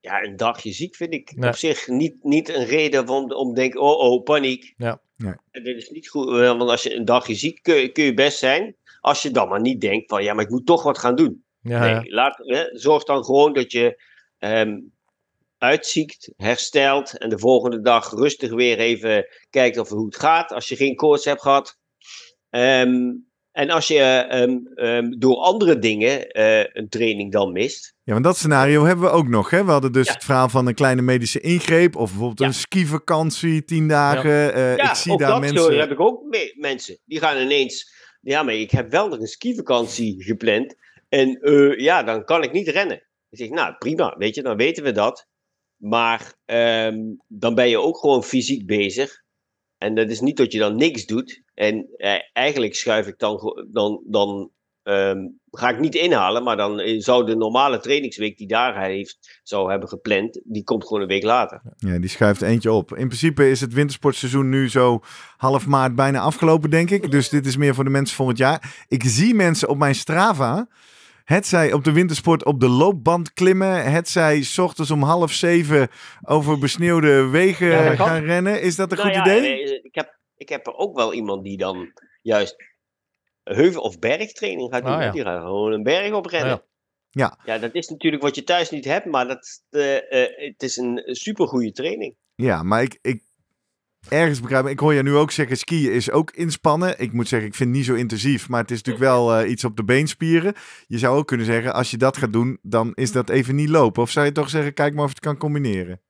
Ja, een dagje ziek vind ik Nee. op zich niet, niet een reden om, om te denken, oh oh, paniek. Ja. Nee. Dit is niet goed, eh, want als je een dagje ziek kun, je- kun je best zijn. Als je dan maar niet denkt van, ja, maar ik moet toch wat gaan doen. Ja, Nee, laat, hè, zorg dan gewoon dat je ehm, uitziekt, herstelt en de volgende dag rustig weer even kijkt of hoe het gaat als je geen koorts hebt gehad. Ehm, en als je ehm, ehm, door andere dingen eh, een training dan mist. Ja, want dat scenario hebben we ook nog. Hè? We hadden dus Ja. het verhaal van een kleine medische ingreep. Of bijvoorbeeld Ja. een skivakantie, tien dagen. Eh, Ja, ik zie ook daar dat mensen... zo heb ik ook me- mensen. Die gaan ineens. Ja, maar ik heb wel nog een skivakantie gepland. En eh, ja, dan kan ik niet rennen. Ik zeg, nou prima, weet je, dan weten we dat. Maar ehm, dan ben je ook gewoon fysiek bezig. En dat is niet dat je dan niks doet. En eh, eigenlijk schuif ik dan, dan, dan ehm, ga ik niet inhalen. Maar dan eh, zou de normale trainingsweek die daar heeft, zou hebben gepland, die komt gewoon een week later. Ja, die schuift eentje op. In principe is het wintersportseizoen nu zo half maart bijna afgelopen, denk ik. Dus dit is meer voor de mensen volgend jaar. Ik zie mensen op mijn Strava. Het zij op de wintersport op de loopband klimmen. Het zij 's ochtends om half zeven over besneeuwde wegen Ja, gaan rennen. Is dat een Nou goed ja, idee? Ik heb, ik heb er ook wel iemand die dan juist heuvel- of bergtraining gaat doen. Ah, ja. Die gaat gewoon een berg oprennen. Ja. Ja. dat is natuurlijk wat je thuis niet hebt, maar dat, eh, eh, het is een supergoeie training. Ja, maar ik, ik ergens begrijp ik hoor je nu ook zeggen, skiën is ook inspannen. Ik moet zeggen, ik vind het niet zo intensief, maar het is natuurlijk wel eh, iets op de beenspieren. Je zou ook kunnen zeggen, als je dat gaat doen, dan is dat even niet lopen. Of zou je toch zeggen, kijk maar of je het kan combineren?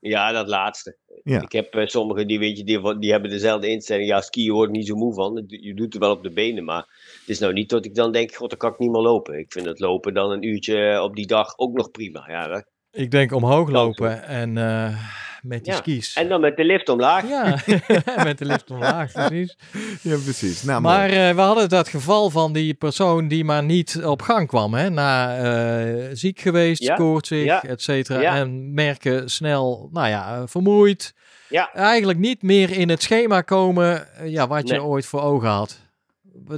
Ja, dat laatste. Ja. Ik heb eh, sommigen die, weet je, die, die hebben dezelfde instelling. Ja, skiën word ik niet zo moe van. Je doet het wel op de benen, maar het is nou niet dat ik dan denk, god, dan kan ik niet meer lopen. Ik vind het lopen dan een uurtje op die dag ook nog prima. Ja, dat- Ik denk omhoog lopen en eh, met die Ja. skis. En dan met de lift omlaag. Ja, met de lift omlaag, precies. Ja, precies. Nou. Maar eh, we hadden dat geval van die persoon die maar niet op gang kwam. Hè? Na eh, ziek geweest, Ja, koortsig, ja, et cetera. ja. En merken snel, nou ja, eh, vermoeid. Ja. Eigenlijk niet meer in het schema komen ja, wat je ooit voor ogen had.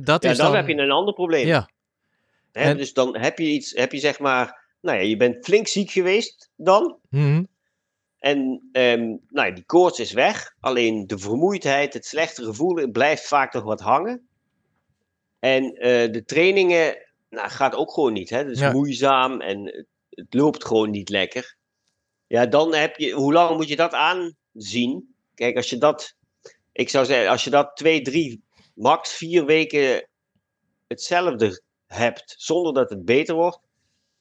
Dat Ja, is dan, dan... heb je een ander probleem. Ja, Hè, En- Dus dan heb je iets, heb je zeg maar, nou ja, je bent flink ziek geweest dan. mhm. En ehm, nou ja, die koorts is weg. Alleen de vermoeidheid, het slechte gevoel, het blijft vaak nog wat hangen. En eh, de trainingen, nou, gaat ook gewoon niet. Hè? Dus Ja. moeizaam en het, het loopt gewoon niet lekker. Ja, dan heb je, hoe lang moet je dat aanzien? Kijk, als je dat, ik zou zeggen, als je dat twee, drie, max vier weken hetzelfde hebt, zonder dat het beter wordt,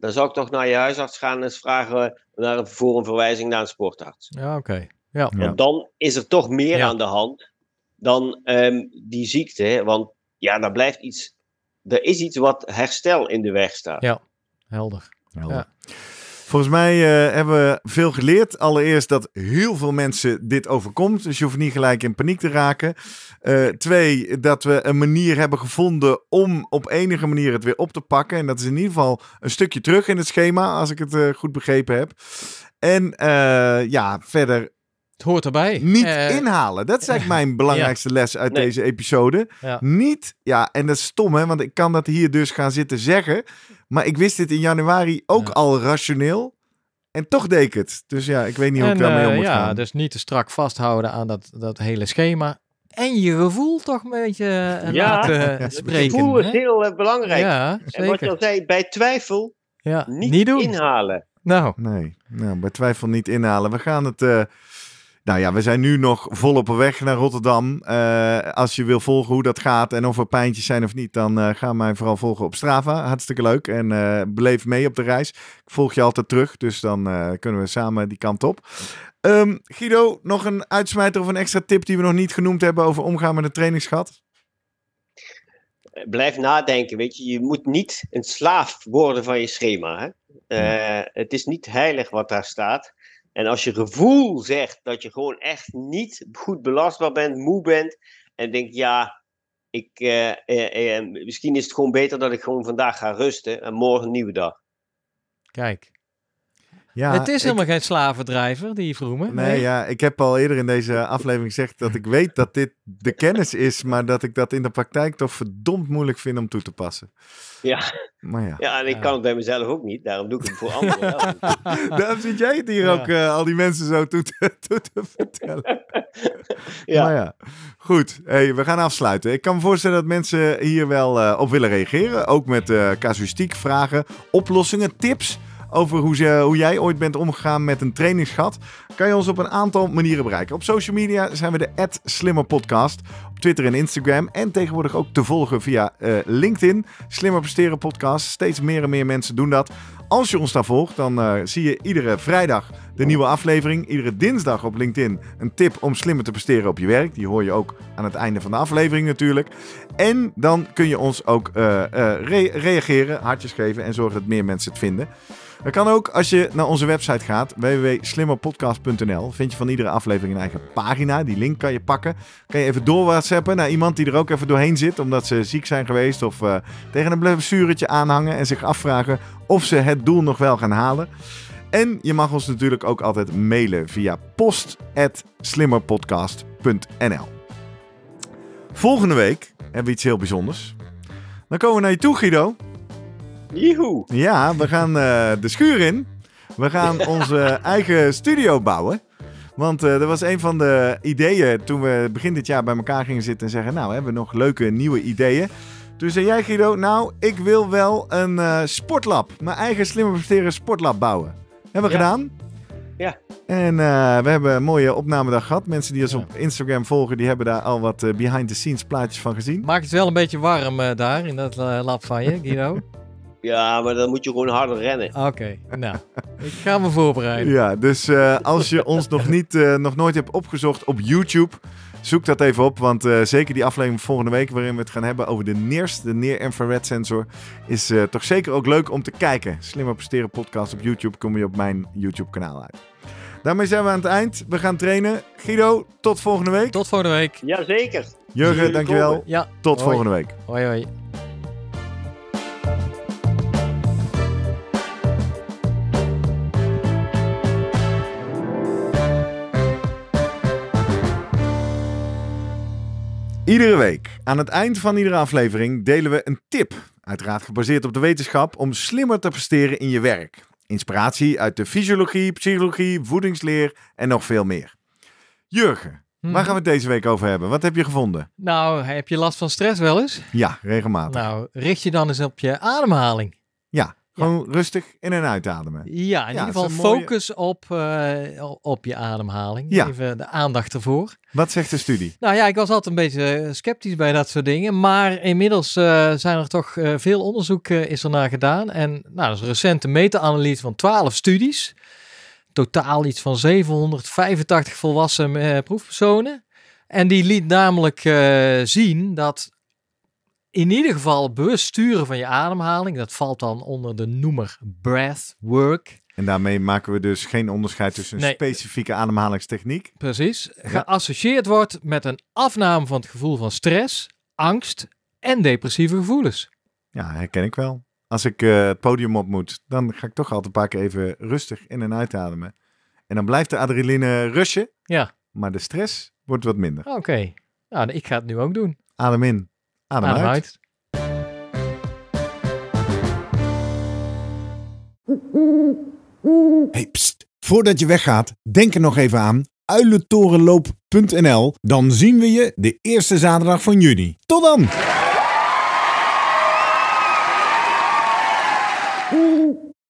dan zou ik toch naar je huisarts gaan en eens vragen naar een, voor een verwijzing naar een sportarts. ja oké. Ja. Ja. Want dan is er toch meer Ja. aan de hand dan ehm, die ziekte. Want ja, daar blijft iets, er is iets wat herstel in de weg staat. Ja. helder. Helder. Ja. Volgens mij eh, hebben we veel geleerd. Allereerst dat heel veel mensen dit overkomt. Dus je hoeft niet gelijk in paniek te raken. Eh, twee, dat we een manier hebben gevonden om op enige manier het weer op te pakken. En dat is in ieder geval een stukje terug in het schema, als ik het eh, goed begrepen heb. En ja, verder Het hoort erbij. niet Eh, inhalen. Dat is eigenlijk mijn belangrijkste les uit Nee. deze episode. Ja. Niet, ja, en dat is stom hè, want ik kan dat hier dus gaan zitten zeggen. Maar ik wist dit in januari ook Ja. al rationeel. En toch deed ik het. Dus ja, ik weet niet hoe ik daarmee om eh, moet ja, gaan. dus niet te strak vasthouden aan dat, dat hele schema. En je gevoel toch een beetje eh, Ja, laten Het spreken. gevoel is heel belangrijk. Ja, en wat je al zei, bij twijfel Ja, niet, niet doen. inhalen. Nou, Nee, nou, bij twijfel niet inhalen. We gaan het... nou ja, we zijn nu nog volop op weg naar Rotterdam. Eh, als je wil volgen hoe dat gaat en of er pijntjes zijn of niet, dan eh, ga mij vooral volgen op Strava. Hartstikke leuk. En eh, beleef mee op de reis. Ik volg je altijd terug, dus dan kunnen we samen die kant op. Ehm, Guido, nog een uitsmijter of een extra tip die we nog niet genoemd hebben over omgaan met een trainingsgat? Blijf nadenken, weet je. Je moet niet een slaaf worden van je schema. Hè? Het is niet heilig wat daar staat. En als je gevoel zegt dat je gewoon echt niet goed belastbaar bent, moe bent, en denkt, ja, ik, eh, eh, eh, misschien is het gewoon beter dat ik gewoon vandaag ga rusten en morgen een nieuwe dag. kijk. Ja, het is ik- helemaal geen slavendrijver, die Vroemen. Nee, ja, ik heb al eerder in deze aflevering gezegd dat ik weet dat dit de kennis is, maar dat ik dat in de praktijk toch verdomd moeilijk vind om toe te passen. Ja, Maar ja, ja en ik Ja. kan het bij mezelf ook niet, daarom doe ik het voor anderen wel. daarom zit jij het hier Ja. ook eh, al die mensen zo toe te, toe te vertellen. Ja. Maar ja, goed. Hey, we gaan afsluiten. Ik kan me voorstellen dat mensen hier wel eh, op willen reageren. Ook met eh casuïstiek, vragen, oplossingen, tips. Over hoe, ze, hoe jij ooit bent omgegaan met een trainingsgat, kan je ons op een aantal manieren bereiken. Op social media zijn we de @slimmerpodcast, op Twitter en Instagram en tegenwoordig ook te volgen via eh, LinkedIn. Slimmer presteren podcast. Steeds meer en meer mensen doen dat. Als je ons daar volgt, dan eh, zie je iedere vrijdag de nieuwe aflevering. Iedere dinsdag op LinkedIn een tip om slimmer te presteren op je werk. Die hoor je ook aan het einde van de aflevering natuurlijk. En dan kun je ons ook eh, re- reageren, hartjes geven en zorgen dat meer mensen het vinden. Dat kan ook als je naar onze website gaat, www.slimmerpodcast.nl. Vind je van iedere aflevering een eigen pagina. Die link kan je pakken. Kan je even door whatsappen naar iemand die er ook even doorheen zit, omdat ze ziek zijn geweest of eh, tegen een blessuretje aanhangen en zich afvragen of ze het doel nog wel gaan halen. En je mag ons natuurlijk ook altijd mailen via post.slimmerpodcast.nl. Volgende week hebben we iets heel bijzonders. Dan komen we naar je toe, Guido. Joehoe. Ja, we gaan eh, de schuur in. We gaan onze eigen studio bouwen. Want eh, dat was een van de ideeën toen we begin dit jaar bij elkaar gingen zitten en zeggen: Nou, we hebben nog leuke nieuwe ideeën. Toen zei jij, Guido, nou, ik wil wel een eh, sportlab. Mijn eigen slimmer presteren sportlab bouwen. Hebben we Ja. gedaan. Ja. En eh, we hebben een mooie opnamedag gehad. Mensen die ons Ja. op Instagram volgen, die hebben daar al wat eh, behind-the-scenes plaatjes van gezien. Maakt het wel een beetje warm eh, daar in dat eh, lab van je, Guido. Ja, maar dan moet je gewoon harder rennen. Oké, nou, ik ga me voorbereiden. Ja, dus eh, als je ons nog, niet, eh, nog nooit hebt opgezocht op YouTube, zoek dat even op. Want eh, zeker die aflevering van volgende week, waarin we het gaan hebben over de NIRS, de Near Infrared Sensor, is eh, toch zeker ook leuk om te kijken. Slimmer presteren podcast op YouTube, kom je op mijn YouTube kanaal uit. Daarmee zijn we aan het eind. We gaan trainen. Guido, tot volgende week. Tot volgende week. Jazeker. Jurgen, dankjewel. Ja, Tot Hoi. volgende week. hoi hoi. Iedere week, aan het eind van iedere aflevering, delen we een tip. Uiteraard gebaseerd op de wetenschap om slimmer te presteren in je werk. Inspiratie uit de fysiologie, psychologie, voedingsleer en nog veel meer. Jurgen, Hm. waar gaan we het deze week over hebben? Wat heb je gevonden? Nou, heb je last van stress wel eens? Ja, regelmatig. Nou, richt je dan eens op je ademhaling. Gewoon rustig in- en uitademen. Ja, in ieder geval mooie- focus op, eh, op je ademhaling. Ja. Even de aandacht ervoor. Wat zegt de studie? Nou ja, ik was altijd een beetje eh, sceptisch bij dat soort dingen. Maar inmiddels eh, zijn er toch veel onderzoek is er naar gedaan. En nou, dat is een recente meta-analyse van 12 studies. Totaal iets van 785 volwassen proefpersonen. En die liet namelijk zien dat in ieder geval bewust sturen van je ademhaling, dat valt dan onder de noemer breathwork. En daarmee maken we dus geen onderscheid tussen een Nee. specifieke ademhalingstechniek. Precies. Geassocieerd wordt met een afname van het gevoel van stress, angst en depressieve gevoelens. Ja, herken ik wel. Als ik eh, het podium op moet, dan ga ik toch altijd een paar keer even rustig in- en uitademen. En dan blijft de adrenaline rushen, Ja, maar de stress wordt wat minder. oké. Nou, ik ga het nu ook doen. Adem in, adem, Adem uit. uit. Hey, pst. Voordat je weggaat, denk er nog even aan uilentorenloop.nl. Dan zien we je de eerste zaterdag van juni. Tot dan!